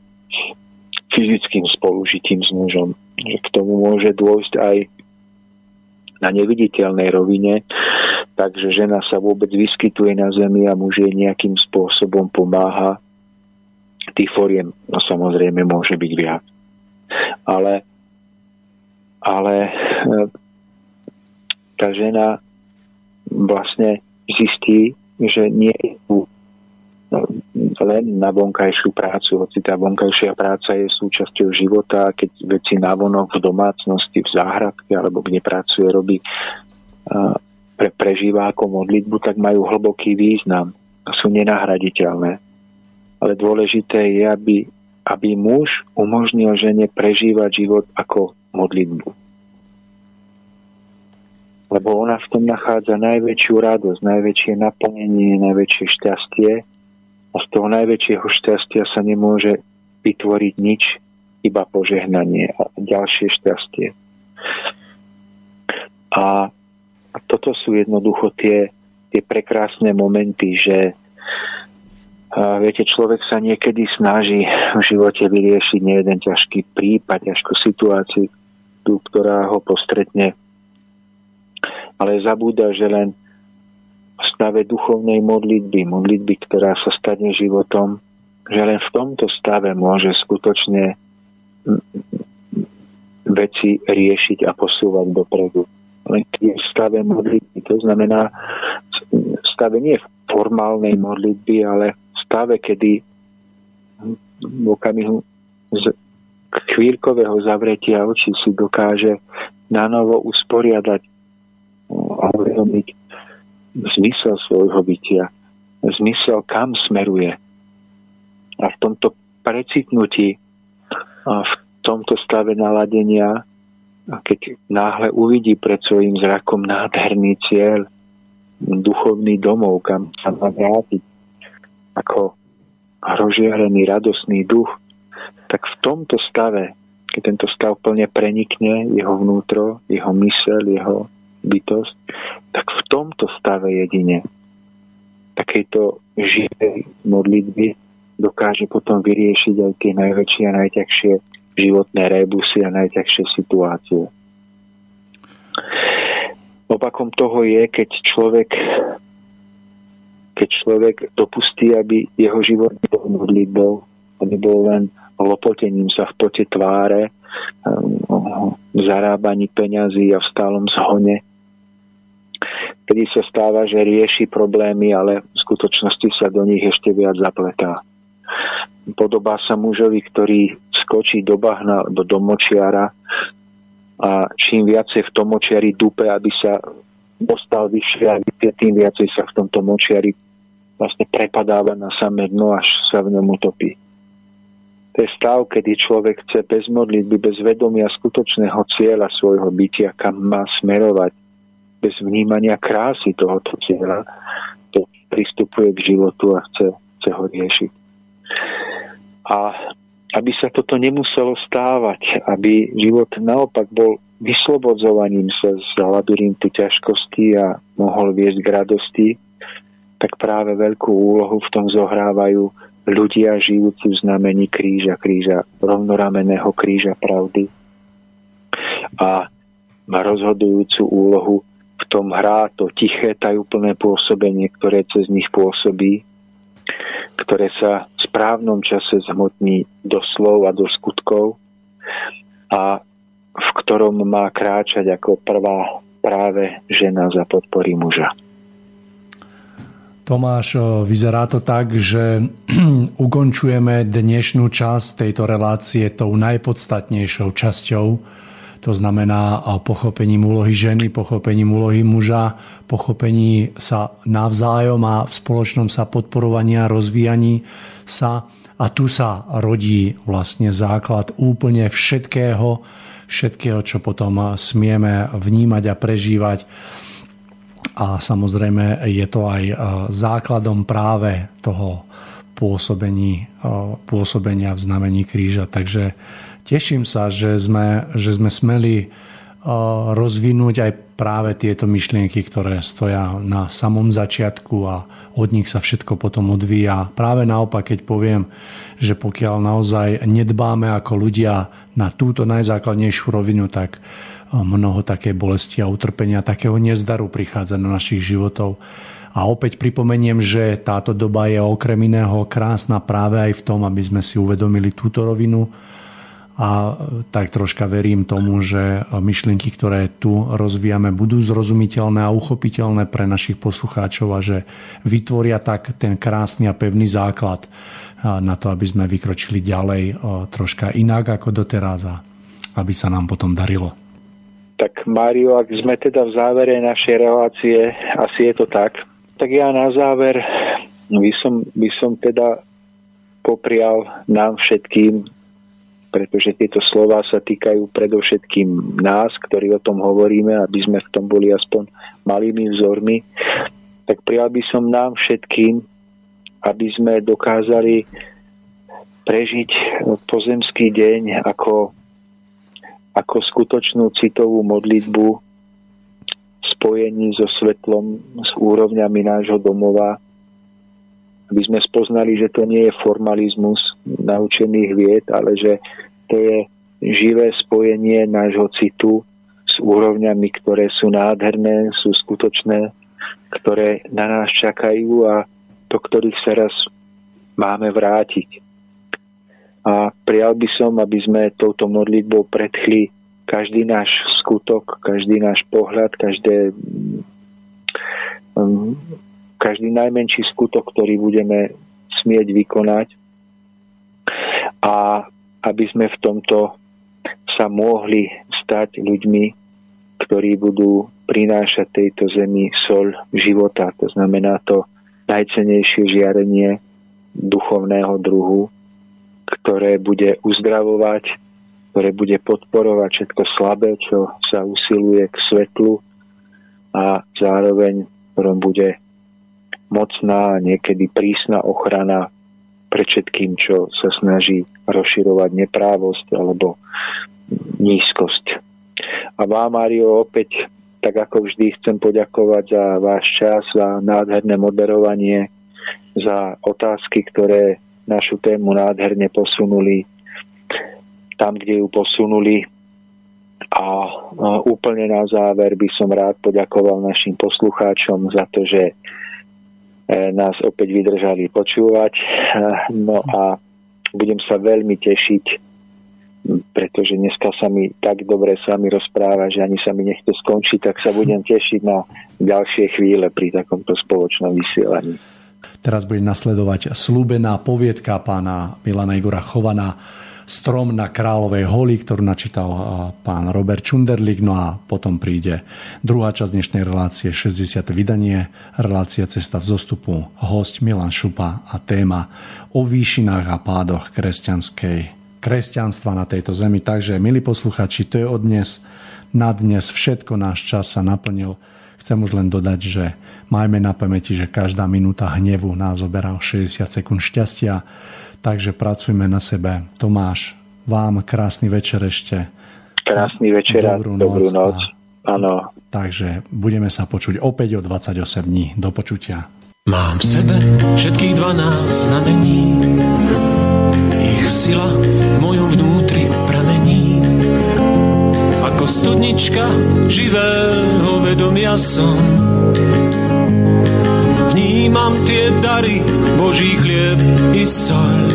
fyzickým spolužitím s mužom. K tomu môže dôjsť aj na neviditeľnej rovine, takže žena sa vôbec vyskytuje na zemi a muž jej nejakým spôsobom pomáha. Tých foriem no samozrejme môže byť viac ale, ale e, tá žena vlastne zistí, že nie je len na vonkajšiu prácu, hoci tá vonkajšia práca je súčasťou života, keď veci navonok v domácnosti, v záhradke alebo kde pracuje, robí pre, prežíva ako modlitbu, tak majú hlboký význam a sú nenahraditeľné. Ale dôležité je, aby aby muž umožnil žene prežívať život ako modlitbu. Lebo ona v tom nachádza najväčšiu radosť, najväčšie naplnenie, najväčšie šťastie a z toho najväčšieho šťastia sa nemôže vytvoriť nič, iba požehnanie a ďalšie šťastie. A toto sú jednoducho tie, tie prekrásne momenty, že viete, človek sa niekedy snaží v živote vyriešiť nejeden ťažký prípad, ťažkú situáciu, ktorá ho postretne. Ale zabúda, že len v stave duchovnej modlitby, modlitby, ktorá sa stane životom, že len v tomto stave môže skutočne veci riešiť a posúvať dopredu. len keď je v stave modlitby. To znamená v stave nie formálnej modlitby, ale stave, kedy v okamihu z chvíľkového zavretia očí si dokáže na novo usporiadať a uvedomiť zmysel svojho bytia, zmysel, kam smeruje. A v tomto precitnutí, a v tomto stave naladenia, keď náhle uvidí pred svojim zrakom nádherný cieľ, duchovný domov, kam sa má vrátiť, ako rozžiarený, radosný duch, tak v tomto stave, keď tento stav plne prenikne jeho vnútro, jeho mysel, jeho bytosť, tak v tomto stave jedine takejto živej modlitby dokáže potom vyriešiť aj tie najväčšie a najťažšie životné rebusy a najťažšie situácie. Opakom toho je, keď človek keď človek dopustí, aby jeho život bol modlitbou, aby bol len lopotením sa v pote tváre, um, v zarábaní peňazí a v stálom zhone. Kedy sa stáva, že rieši problémy, ale v skutočnosti sa do nich ešte viac zapletá. Podobá sa mužovi, ktorý skočí do bahna, do domočiara a čím viacej v tom močiari dupe, aby sa dostal vyššie, tým viacej sa v tomto močiari vlastne prepadáva na samé dno, až sa v ňom utopí. To je stav, kedy človek chce bez modlitby, bez vedomia skutočného cieľa svojho bytia, kam má smerovať, bez vnímania krásy tohoto cieľa, to pristupuje k životu a chce, chce ho riešiť. A aby sa toto nemuselo stávať, aby život naopak bol vyslobodzovaním sa z labyrintu ťažkosti a mohol viesť k radosti, tak práve veľkú úlohu v tom zohrávajú ľudia žijúci v znamení kríža, kríža, rovnorameného kríža pravdy. A má rozhodujúcu úlohu v tom hrá to tiché, tajúplné pôsobenie, ktoré cez nich pôsobí, ktoré sa v správnom čase zhmotní do slov a do skutkov a v ktorom má kráčať ako prvá práve žena za podpory muža. Tomáš, vyzerá to tak, že ukončujeme dnešnú časť tejto relácie tou najpodstatnejšou časťou. To znamená pochopením úlohy ženy, pochopením úlohy muža, pochopení sa navzájom a v spoločnom sa podporovaní a rozvíjaní sa. A tu sa rodí vlastne základ úplne všetkého, všetkého, čo potom smieme vnímať a prežívať a samozrejme je to aj e, základom práve toho pôsobení, e, pôsobenia v znamení kríža. Takže teším sa, že sme, že sme smeli e, rozvinúť aj práve tieto myšlienky, ktoré stoja na samom začiatku a od nich sa všetko potom odvíja. Práve naopak, keď poviem, že pokiaľ naozaj nedbáme ako ľudia na túto najzákladnejšiu rovinu, tak mnoho také bolesti a utrpenia, takého nezdaru prichádza do našich životov. A opäť pripomeniem, že táto doba je okrem iného krásna práve aj v tom, aby sme si uvedomili túto rovinu a tak troška verím tomu, že myšlienky, ktoré tu rozvíjame, budú zrozumiteľné a uchopiteľné pre našich poslucháčov a že vytvoria tak ten krásny a pevný základ na to, aby sme vykročili ďalej troška inak ako doteraz a aby sa nám potom darilo. Tak Mário, ak sme teda v závere našej relácie, asi je to tak, tak ja na záver by som, by som teda poprial nám všetkým, pretože tieto slova sa týkajú predovšetkým nás, ktorí o tom hovoríme, aby sme v tom boli aspoň malými vzormi, tak prijal by som nám všetkým, aby sme dokázali prežiť pozemský deň ako ako skutočnú citovú modlitbu v spojení so svetlom, s úrovňami nášho domova, aby sme spoznali, že to nie je formalizmus naučených vied, ale že to je živé spojenie nášho citu s úrovňami, ktoré sú nádherné, sú skutočné, ktoré na nás čakajú a do ktorých sa raz máme vrátiť. A prijal by som, aby sme touto modlitbou predchli každý náš skutok, každý náš pohľad, každé, um, každý najmenší skutok, ktorý budeme smieť vykonať a aby sme v tomto sa mohli stať ľuďmi, ktorí budú prinášať tejto zemi sol života. To znamená to najcenejšie žiarenie duchovného druhu, ktoré bude uzdravovať, ktoré bude podporovať všetko slabé, čo sa usiluje k svetlu a zároveň ktorom bude mocná niekedy prísna ochrana pre všetkým, čo sa snaží rozširovať neprávosť alebo nízkosť. A vám, Mario, opäť, tak ako vždy, chcem poďakovať za váš čas, za nádherné moderovanie, za otázky, ktoré našu tému nádherne posunuli tam, kde ju posunuli. A úplne na záver by som rád poďakoval našim poslucháčom za to, že E, nás opäť vydržali počúvať. E, no a budem sa veľmi tešiť, pretože dneska sa mi tak dobre s vami rozpráva, že ani sa mi nechce skončiť, tak sa budem tešiť na ďalšie chvíle pri takomto spoločnom vysielaní. Teraz bude nasledovať slúbená poviedka pána Milana Igora Chovana Strom na Královej holi, ktorú načítal pán Robert Čunderlik. No a potom príde druhá časť dnešnej relácie, 60. vydanie, relácia Cesta v zostupu, host Milan Šupa a téma o výšinách a pádoch kresťanskej kresťanstva na tejto zemi. Takže, milí posluchači, to je od dnes. Na dnes všetko náš čas sa naplnil. Chcem už len dodať, že majme na pamäti, že každá minúta hnevu nás oberá 60 sekúnd šťastia takže pracujme na sebe. Tomáš, vám krásny večer ešte. Krásny večer a dobrú noc. Dobrú noc. Áno. Takže budeme sa počuť opäť o 28 dní. Do počutia. Mám v sebe všetkých 12 znamení, ich sila v mojom vnútri studnička živého vedomia som, vnímam tie dary, Boží chlieb i sol.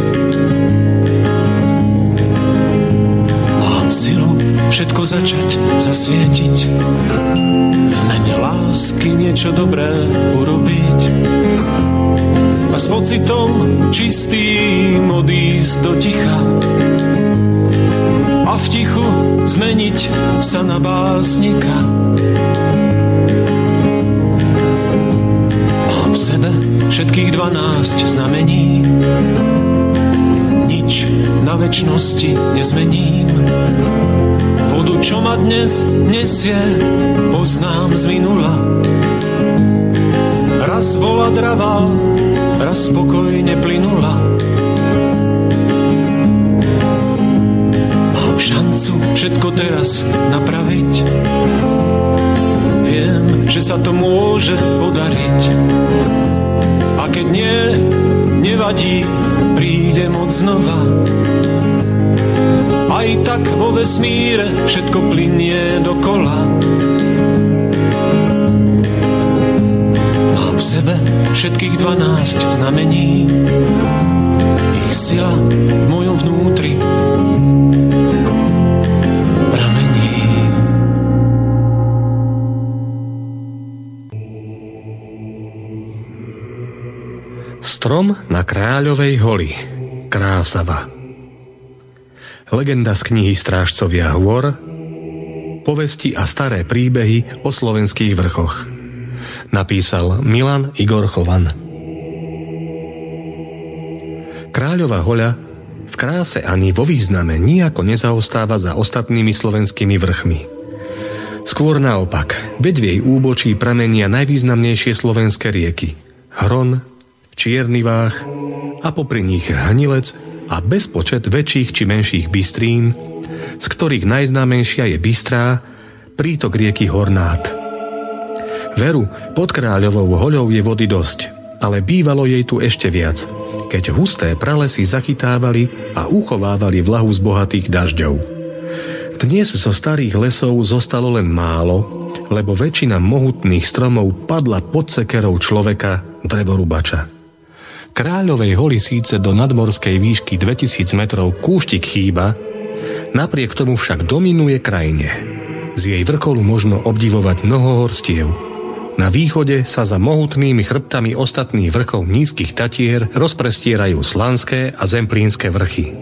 Mám silu všetko začať zasvietiť, v mene lásky niečo dobré urobiť. A s pocitom čistým odísť do ticha a v tichu zmeniť sa na básnika. sebe všetkých dvanásť znamení. Nič na väčšnosti nezmením. Vodu, čo ma dnes nesie, poznám z minula. Raz bola dravá, raz spokojne plynula. Šancu všetko teraz napraviť. Viem, že sa to môže podariť a keď nie, nevadí, príde moc znova. Aj tak vo vesmíre všetko plinie dokola. Mám v sebe všetkých dvanáct znamení, ich sila v mojom vnútri Strom na Kráľovej holi. Krásava. Legenda z knihy Strážcovia hôr, povesti a staré príbehy o slovenských vrchoch. Napísal Milan Igor Chovan. Kráľová hoľa v kráse ani vo význame nijako nezaostáva za ostatnými slovenskými vrchmi. Skôr naopak, veď v jej úbočí pramenia najvýznamnejšie slovenské rieky. Hron, Čierny váh a popri nich Hnilec a bezpočet väčších či menších bystrín, z ktorých najznámejšia je Bystrá, prítok rieky Hornát. Veru, pod kráľovou hoľou je vody dosť, ale bývalo jej tu ešte viac, keď husté pralesy zachytávali a uchovávali vlahu z bohatých dažďov. Dnes zo starých lesov zostalo len málo, lebo väčšina mohutných stromov padla pod sekerou človeka, drevorubača. Kráľovej holi síce do nadmorskej výšky 2000 metrov kúštik chýba, Napriek tomu však dominuje krajine. Z jej vrcholu možno obdivovať mnoho horstiev. Na východe sa za mohutnými chrbtami ostatných vrchov nízkych tatier rozprestierajú slanské a zemplínske vrchy.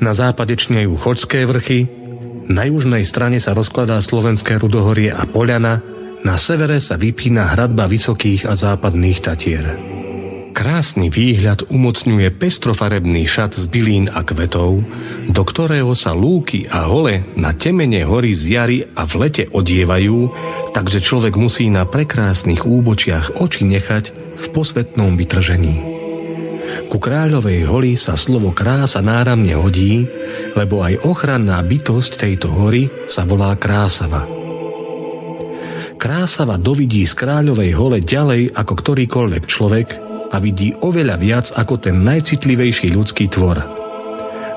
Na západe čnejú choďské vrchy, na južnej strane sa rozkladá slovenské rudohorie a Poliana, na severe sa vypína hradba vysokých a západných tatier. Krásny výhľad umocňuje pestrofarebný šat z bylín a kvetov, do ktorého sa lúky a hole na temene hory z jary a v lete odievajú, takže človek musí na prekrásnych úbočiach oči nechať v posvetnom vytržení. Ku kráľovej holi sa slovo krása náramne hodí, lebo aj ochranná bytosť tejto hory sa volá krásava. Krásava dovidí z kráľovej hole ďalej ako ktorýkoľvek človek, a vidí oveľa viac ako ten najcitlivejší ľudský tvor.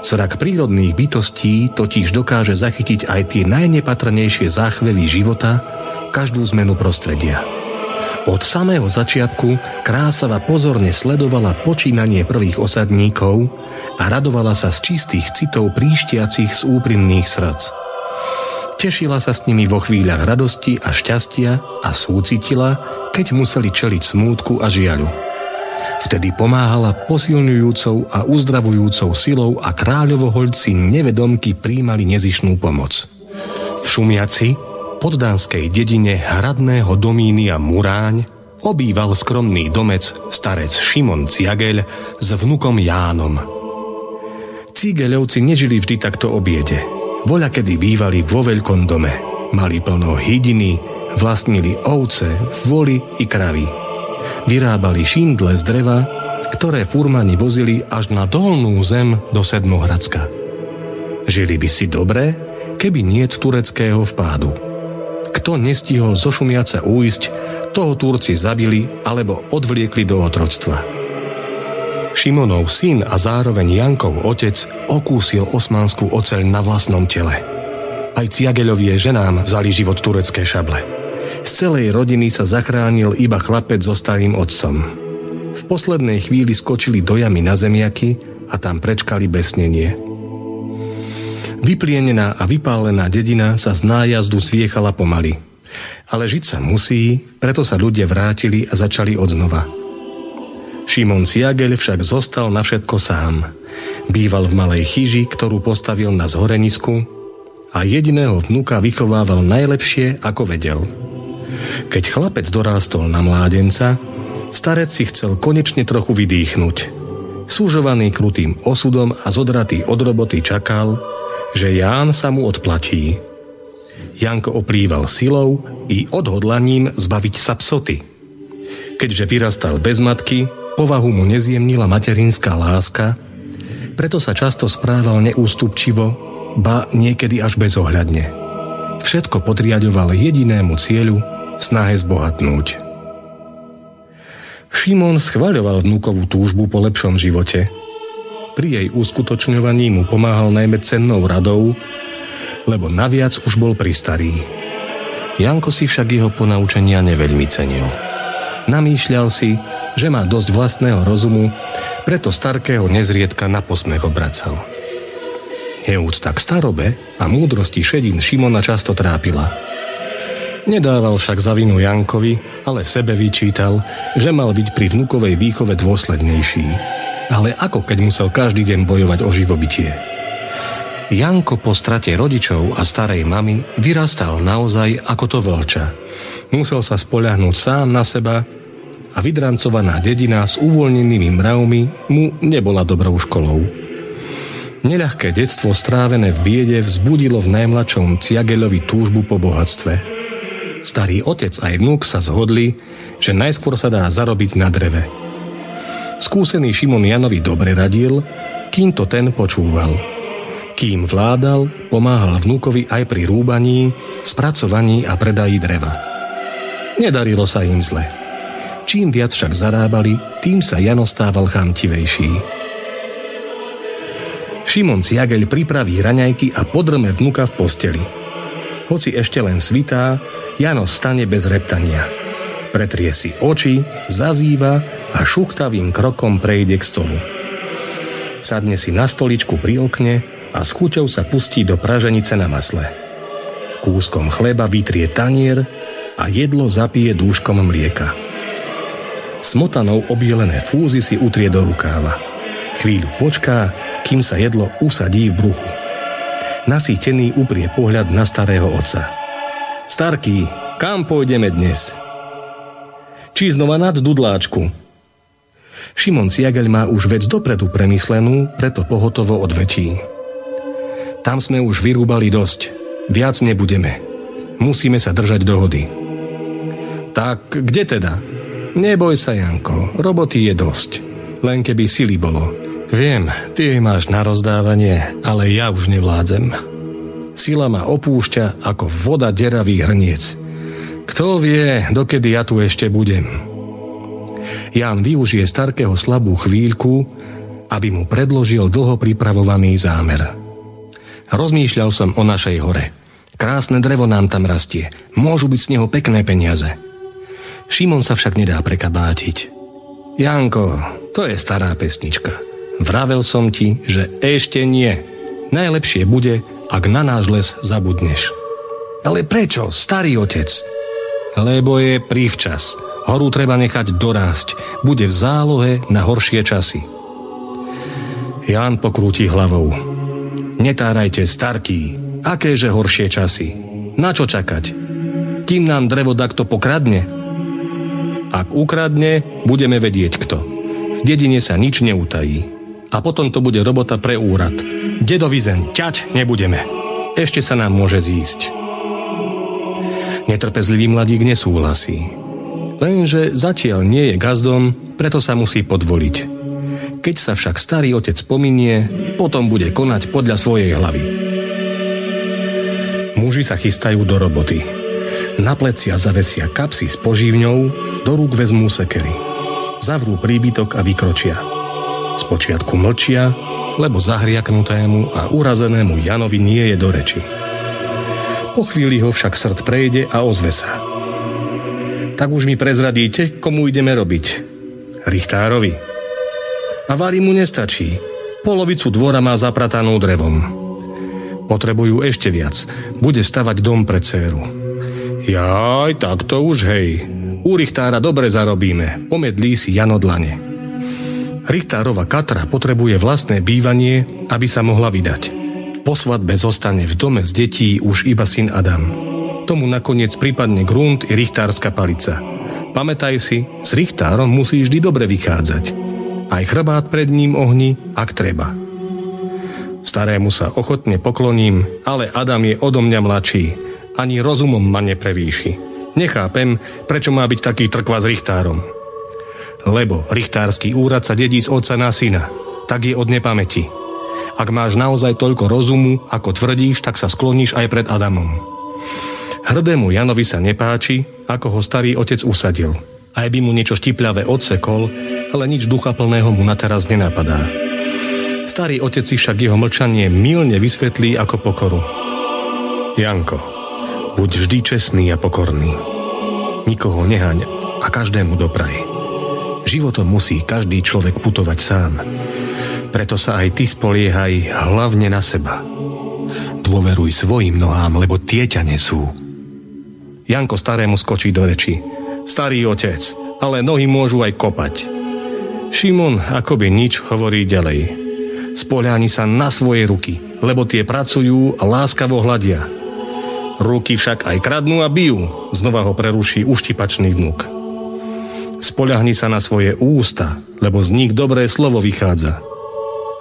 Zrak prírodných bytostí totiž dokáže zachytiť aj tie najnepatrnejšie záchvevy života, každú zmenu prostredia. Od samého začiatku Krásava pozorne sledovala počínanie prvých osadníkov a radovala sa z čistých citov príštiacich z úprimných srdc. Tešila sa s nimi vo chvíľach radosti a šťastia a súcitila, keď museli čeliť smútku a žiaľu. Vtedy pomáhala posilňujúcou a uzdravujúcou silou a kráľovohoľci nevedomky príjmali nezišnú pomoc. V Šumiaci, poddánskej dedine hradného domínia Muráň, obýval skromný domec starec Šimon Ciageľ s vnukom Jánom. Cigeľovci nežili vždy takto obiede. Voľa kedy bývali vo veľkom dome. Mali plno hydiny, vlastnili ovce, voli i kravy vyrábali šindle z dreva, ktoré furmani vozili až na dolnú zem do Sedmohradska. Žili by si dobre, keby niet tureckého vpádu. Kto nestihol zo šumiaca újsť, toho Turci zabili alebo odvliekli do otroctva. Šimonov syn a zároveň Jankov otec okúsil osmanskú oceľ na vlastnom tele. Aj Ciageľovie ženám vzali život turecké šable. Z celej rodiny sa zachránil iba chlapec so starým otcom. V poslednej chvíli skočili do jamy na zemiaky a tam prečkali besnenie. Vyplienená a vypálená dedina sa z nájazdu zviechala pomaly. Ale žiť sa musí, preto sa ľudia vrátili a začali odznova. Šimon Siagel však zostal na všetko sám. Býval v malej chyži, ktorú postavil na zhorenisku a jediného vnuka vychovával najlepšie, ako vedel – keď chlapec dorástol na mládenca, starec si chcel konečne trochu vydýchnuť. Súžovaný krutým osudom a zodratý od roboty čakal, že Ján sa mu odplatí. Janko oplýval silou i odhodlaním zbaviť sa psoty. Keďže vyrastal bez matky, povahu mu nezjemnila materinská láska, preto sa často správal neústupčivo, ba niekedy až bezohľadne. Všetko podriadoval jedinému cieľu snahe zbohatnúť. Šimon schvaľoval vnúkovú túžbu po lepšom živote. Pri jej uskutočňovaní mu pomáhal najmä cennou radou, lebo naviac už bol pristarý. Janko si však jeho ponaučenia neveľmi cenil. Namýšľal si, že má dosť vlastného rozumu, preto starkého nezriedka na posmech obracal. Neúcta k starobe a múdrosti šedín Šimona často trápila – Nedával však za vinu Jankovi, ale sebe vyčítal, že mal byť pri vnukovej výchove dôslednejší. Ale ako keď musel každý deň bojovať o živobytie? Janko po strate rodičov a starej mamy vyrastal naozaj ako to vlča. Musel sa spoľahnúť sám na seba a vydrancovaná dedina s uvoľnenými mravmi mu nebola dobrou školou. Neľahké detstvo strávené v biede vzbudilo v najmladšom Ciageľovi túžbu po bohatstve – Starý otec aj vnúk sa zhodli, že najskôr sa dá zarobiť na dreve. Skúsený Šimon Janovi dobre radil, kým to ten počúval. Kým vládal, pomáhal vnúkovi aj pri rúbaní, spracovaní a predají dreva. Nedarilo sa im zle. Čím viac však zarábali, tým sa Jano stával chamtivejší. Šimon Ciageľ pripraví raňajky a podrme vnuka v posteli. Hoci ešte len svitá, Jano stane bez reptania. Pretrie si oči, zazýva a šuchtavým krokom prejde k stolu. Sadne si na stoličku pri okne a s chuťou sa pustí do praženice na masle. Kúskom chleba vytrie tanier a jedlo zapije dúškom mlieka. Smotanou obielené fúzy si utrie do rukáva. Chvíľu počká, kým sa jedlo usadí v bruchu. Nasýtený uprie pohľad na starého otca. Starký, kam pôjdeme dnes? Či znova nad Dudláčku? Šimon Ciagel má už vec dopredu premyslenú, preto pohotovo odvetí. Tam sme už vyrúbali dosť. Viac nebudeme. Musíme sa držať dohody. Tak kde teda? Neboj sa, Janko, roboty je dosť. Len keby sily bolo. Viem, ty máš na rozdávanie, ale ja už nevládzem. Sila ma opúšťa ako voda deravý hrniec. Kto vie, dokedy ja tu ešte budem. Ján využije starkého slabú chvíľku, aby mu predložil dlho pripravovaný zámer. Rozmýšľal som o našej hore. Krásne drevo nám tam rastie. Môžu byť z neho pekné peniaze. Šimon sa však nedá prekabátiť. Janko, to je stará pesnička. Vravel som ti, že ešte nie. Najlepšie bude, ak na náš les zabudneš. Ale prečo, starý otec? Lebo je prívčas. Horu treba nechať dorásť. Bude v zálohe na horšie časy. Ján pokrúti hlavou. Netárajte, starký, akéže horšie časy. Na čo čakať? Kým nám drevo takto pokradne? Ak ukradne, budeme vedieť kto. V dedine sa nič neutají. A potom to bude robota pre úrad. Dedovi zem, ťať nebudeme. Ešte sa nám môže zísť. Netrpezlivý mladík nesúhlasí. Lenže zatiaľ nie je gazdom, preto sa musí podvoliť. Keď sa však starý otec pominie, potom bude konať podľa svojej hlavy. Muži sa chystajú do roboty. Na plecia zavesia kapsy s požívňou, do rúk vezmú sekery. Zavrú príbytok a vykročia. Spočiatku mlčia, lebo zahriaknutému a urazenému Janovi nie je do reči. Po chvíli ho však srd prejde a ozve sa. Tak už mi prezradíte, komu ideme robiť. Richtárovi. A Vary mu nestačí. Polovicu dvora má zapratanú drevom. Potrebujú ešte viac. Bude stavať dom pre dceru. Jaj, tak to už hej. U Richtára dobre zarobíme. Pomedlí si Jano dlane. Richtárova Katra potrebuje vlastné bývanie, aby sa mohla vydať. Po svadbe zostane v dome z detí už iba syn Adam. Tomu nakoniec prípadne grunt i richtárska palica. Pamätaj si, s richtárom musí vždy dobre vychádzať aj chrbát pred ním ohni, ak treba. Starému sa ochotne pokloním, ale Adam je odo mňa mladší. Ani rozumom ma neprevýši. Nechápem, prečo má byť taký trkva s richtárom. Lebo richtársky úrad sa dedí z otca na syna. Tak je od nepamäti. Ak máš naozaj toľko rozumu, ako tvrdíš, tak sa skloníš aj pred Adamom. Hrdému Janovi sa nepáči, ako ho starý otec usadil. Aj by mu niečo štipľavé odsekol, ale nič duchaplného mu na teraz nenapadá. Starý otec si však jeho mlčanie milne vysvetlí ako pokoru. Janko, buď vždy čestný a pokorný. Nikoho nehaň a každému dopraj. Životom musí každý človek putovať sám. Preto sa aj ty spoliehaj hlavne na seba. Dôveruj svojim nohám, lebo tie ťa nesú. Janko starému skočí do reči. Starý otec, ale nohy môžu aj kopať. Šimon akoby nič hovorí ďalej. Spoľáni sa na svoje ruky, lebo tie pracujú a láskavo hľadia. Ruky však aj kradnú a bijú, znova ho preruší uštipačný vnúk. Spoľahni sa na svoje ústa, lebo z nich dobré slovo vychádza.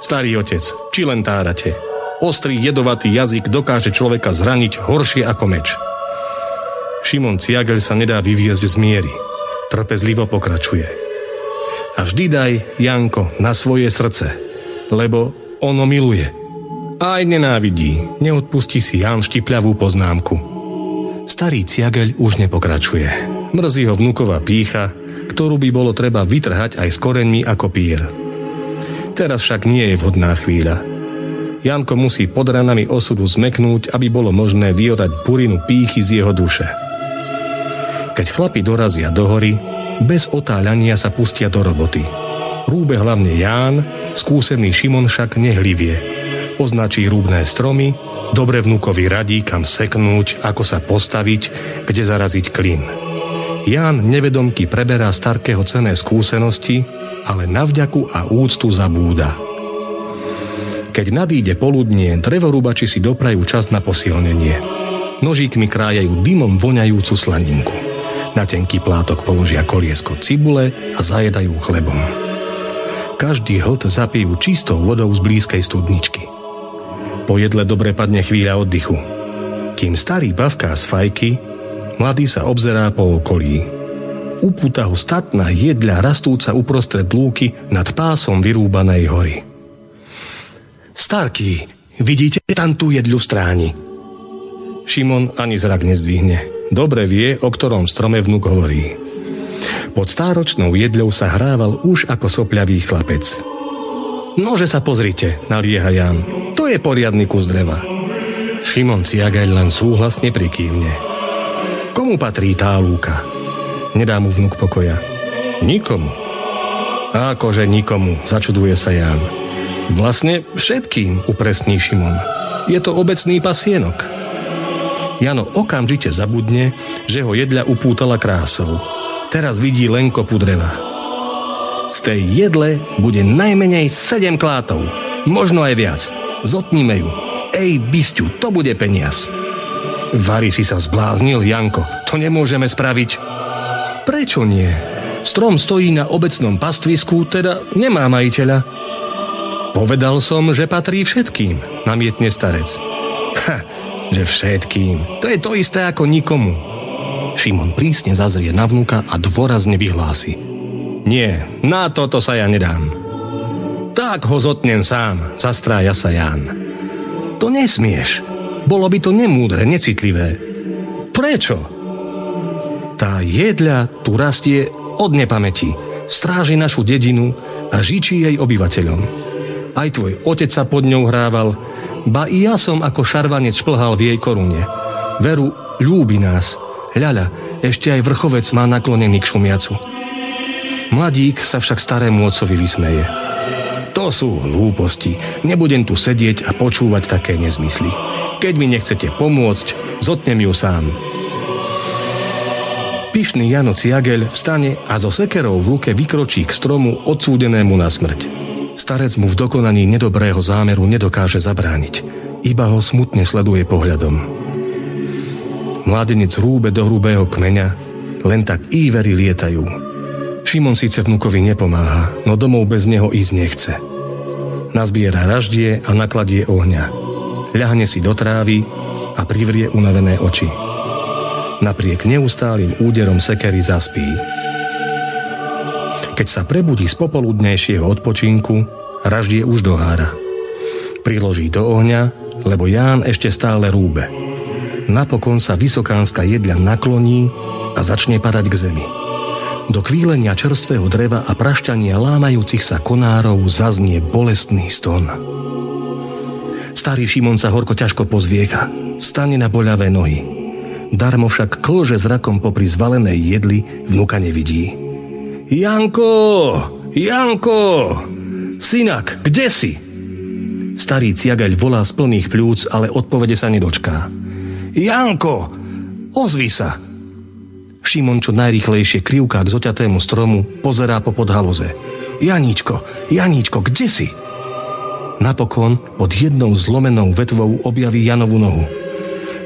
Starý otec, či len tárate. Ostrý jedovatý jazyk dokáže človeka zraniť horšie ako meč. Šimon Ciagel sa nedá vyviezť z miery. Trpezlivo pokračuje. A vždy daj, Janko, na svoje srdce, lebo ono miluje. Aj nenávidí, neodpustí si Jan štipľavú poznámku. Starý ciageľ už nepokračuje. Mrzí ho vnúková pícha, ktorú by bolo treba vytrhať aj s koreňmi ako pír. Teraz však nie je vhodná chvíľa. Janko musí pod ranami osudu zmeknúť, aby bolo možné vyorať burinu pýchy z jeho duše. Keď chlapi dorazia do hory, bez otáľania sa pustia do roboty. Rúbe hlavne Ján, skúsený Šimon však nehlivie. označí rúbné stromy, dobre vnúkovi radí, kam seknúť, ako sa postaviť, kde zaraziť klin. Ján nevedomky preberá starkého cené skúsenosti, ale na vďaku a úctu zabúda. Keď nadíde poludnie, drevorúbači si doprajú čas na posilnenie. Nožíkmi krájajú dymom voňajúcu slaninku. Na tenký plátok položia koliesko cibule a zajedajú chlebom. Každý hlt zapijú čistou vodou z blízkej studničky. Po jedle dobre padne chvíľa oddychu. Kým starý bavká z fajky, mladý sa obzerá po okolí. Upúta ho statná jedľa rastúca uprostred lúky nad pásom vyrúbanej hory. Starky, vidíte tam tú jedľu stráni? Šimon ani zrak nezdvihne. Dobre vie, o ktorom strome vnúk hovorí. Pod stáročnou jedľou sa hrával už ako sopľavý chlapec. Nože sa pozrite, nalieha Jan. To je poriadny kus dreva. Šimon Ciagaj len súhlasne prikývne. Komu patrí tá lúka? Nedá mu vnúk pokoja. Nikomu. Akože nikomu, začuduje sa Jan. Vlastne všetkým, upresní Šimon. Je to obecný pasienok. Jano okamžite zabudne, že ho jedľa upútala krásou. Teraz vidí len kopu dreva. Z tej jedle bude najmenej 7 klátov. Možno aj viac. Zotníme ju. Ej, bysťu, to bude peniaz. Vary si sa zbláznil, Janko. To nemôžeme spraviť. Prečo nie? Strom stojí na obecnom pastvisku, teda nemá majiteľa. Povedal som, že patrí všetkým, namietne starec. Ha, že všetkým. To je to isté ako nikomu. Šimon prísne zazrie na vnúka a dôrazne vyhlási. Nie, na toto sa ja nedám. Tak ho zotnem sám, zastrája sa Jan. To nesmieš. Bolo by to nemúdre, necitlivé. Prečo? Tá jedľa tu rastie od nepamäti. Stráži našu dedinu a žičí jej obyvateľom. Aj tvoj otec sa pod ňou hrával, ba i ja som ako šarvanec šplhal v jej korune. Veru, ľúbi nás. Ľaľa, ešte aj vrchovec má naklonený k šumiacu. Mladík sa však starému otcovi vysmeje. To sú hlúposti. Nebudem tu sedieť a počúvať také nezmysly. Keď mi nechcete pomôcť, zotnem ju sám. Pyšný Jano Ciagel vstane a so sekerou v ruke vykročí k stromu odsúdenému na smrť. Starec mu v dokonaní nedobrého zámeru nedokáže zabrániť. Iba ho smutne sleduje pohľadom. Mladenec rúbe do hrubého kmeňa, len tak ívery lietajú. Šimon síce vnúkovi nepomáha, no domov bez neho ísť nechce. Nazbiera raždie a nakladie ohňa. Ľahne si do trávy a privrie unavené oči. Napriek neustálým úderom sekery zaspí. Keď sa prebudí z popoludnejšieho odpočinku, raždie už dohára. Priloží do ohňa, lebo Ján ešte stále rúbe. Napokon sa vysokánska jedľa nakloní a začne padať k zemi. Do kvílenia čerstvého dreva a prašťania lámajúcich sa konárov zaznie bolestný ston. Starý Šimon sa horko ťažko pozviecha, stane na boľavé nohy. Darmo však klže zrakom popri zvalenej jedli, vnuka nevidí. Janko! Janko! Synak, kde si? Starý ciagaľ volá z plných pľúc, ale odpovede sa nedočká. Janko! Ozvi sa! Šimon čo najrýchlejšie krivká k zoťatému stromu pozerá po podhaloze. Janíčko, Janíčko, kde si? Napokon pod jednou zlomenou vetvou objaví Janovú nohu.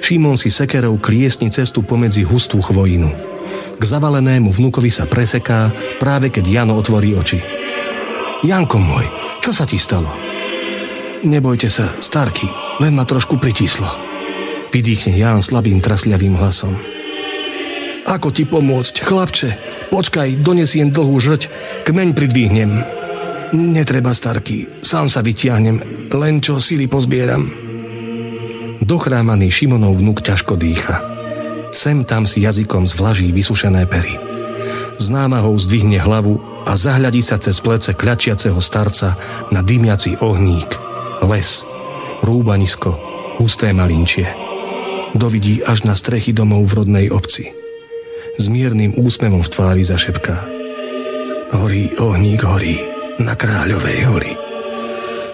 Šimon si sekerou kliesni cestu pomedzi hustú chvojinu. K zavalenému vnúkovi sa preseká, práve keď Jano otvorí oči. Janko môj, čo sa ti stalo? Nebojte sa, starky, len ma trošku pritíslo. Vydýchne Ján slabým trasľavým hlasom. Ako ti pomôcť, chlapče? Počkaj, donesiem dlhú žrť, kmeň pridvihnem. Netreba, starky, sám sa vytiahnem, len čo sily pozbieram. Dochrámaný Šimonov vnúk ťažko dýcha. Sem tam si jazykom zvlaží vysušené pery. Známa ho zdvihne hlavu a zahľadí sa cez plece kľačiaceho starca na dymiaci ohník, les, rúbanisko, husté malinčie. Dovidí až na strechy domov v rodnej obci s miernym úsmevom v tvári zašepká. Horí ohník horí na kráľovej hori.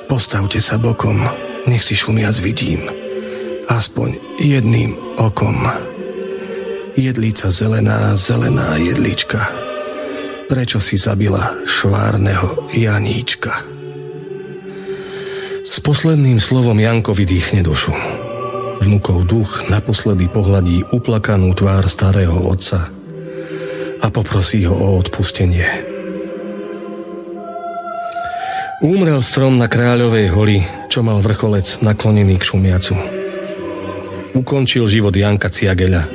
Postavte sa bokom, nech si šumiac vidím, aspoň jedným okom. Jedlica zelená, zelená jedlička, prečo si zabila švárneho Janíčka? S posledným slovom Janko vydýchne dušu. Vnukov duch naposledy pohľadí uplakanú tvár starého otca a poprosí ho o odpustenie. Úmrel strom na Kráľovej holi, čo mal vrcholec naklonený k šumiacu. Ukončil život Janka Ciageľa,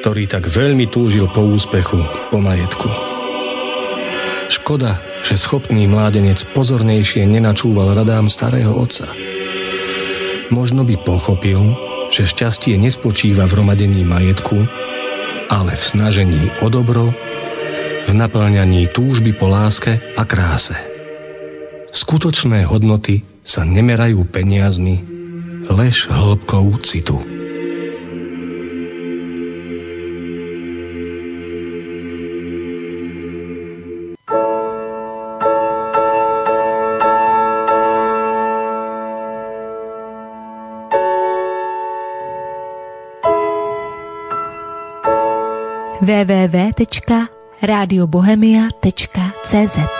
ktorý tak veľmi túžil po úspechu, po majetku. Škoda, že schopný mládenec pozornejšie nenačúval radám starého otca. Možno by pochopil, že šťastie nespočíva v romadení majetku, ale v snažení o dobro, v naplňaní túžby po láske a kráse. Skutočné hodnoty sa nemerajú peniazmi, lež hĺbkou citu. www.radiobohemia.cz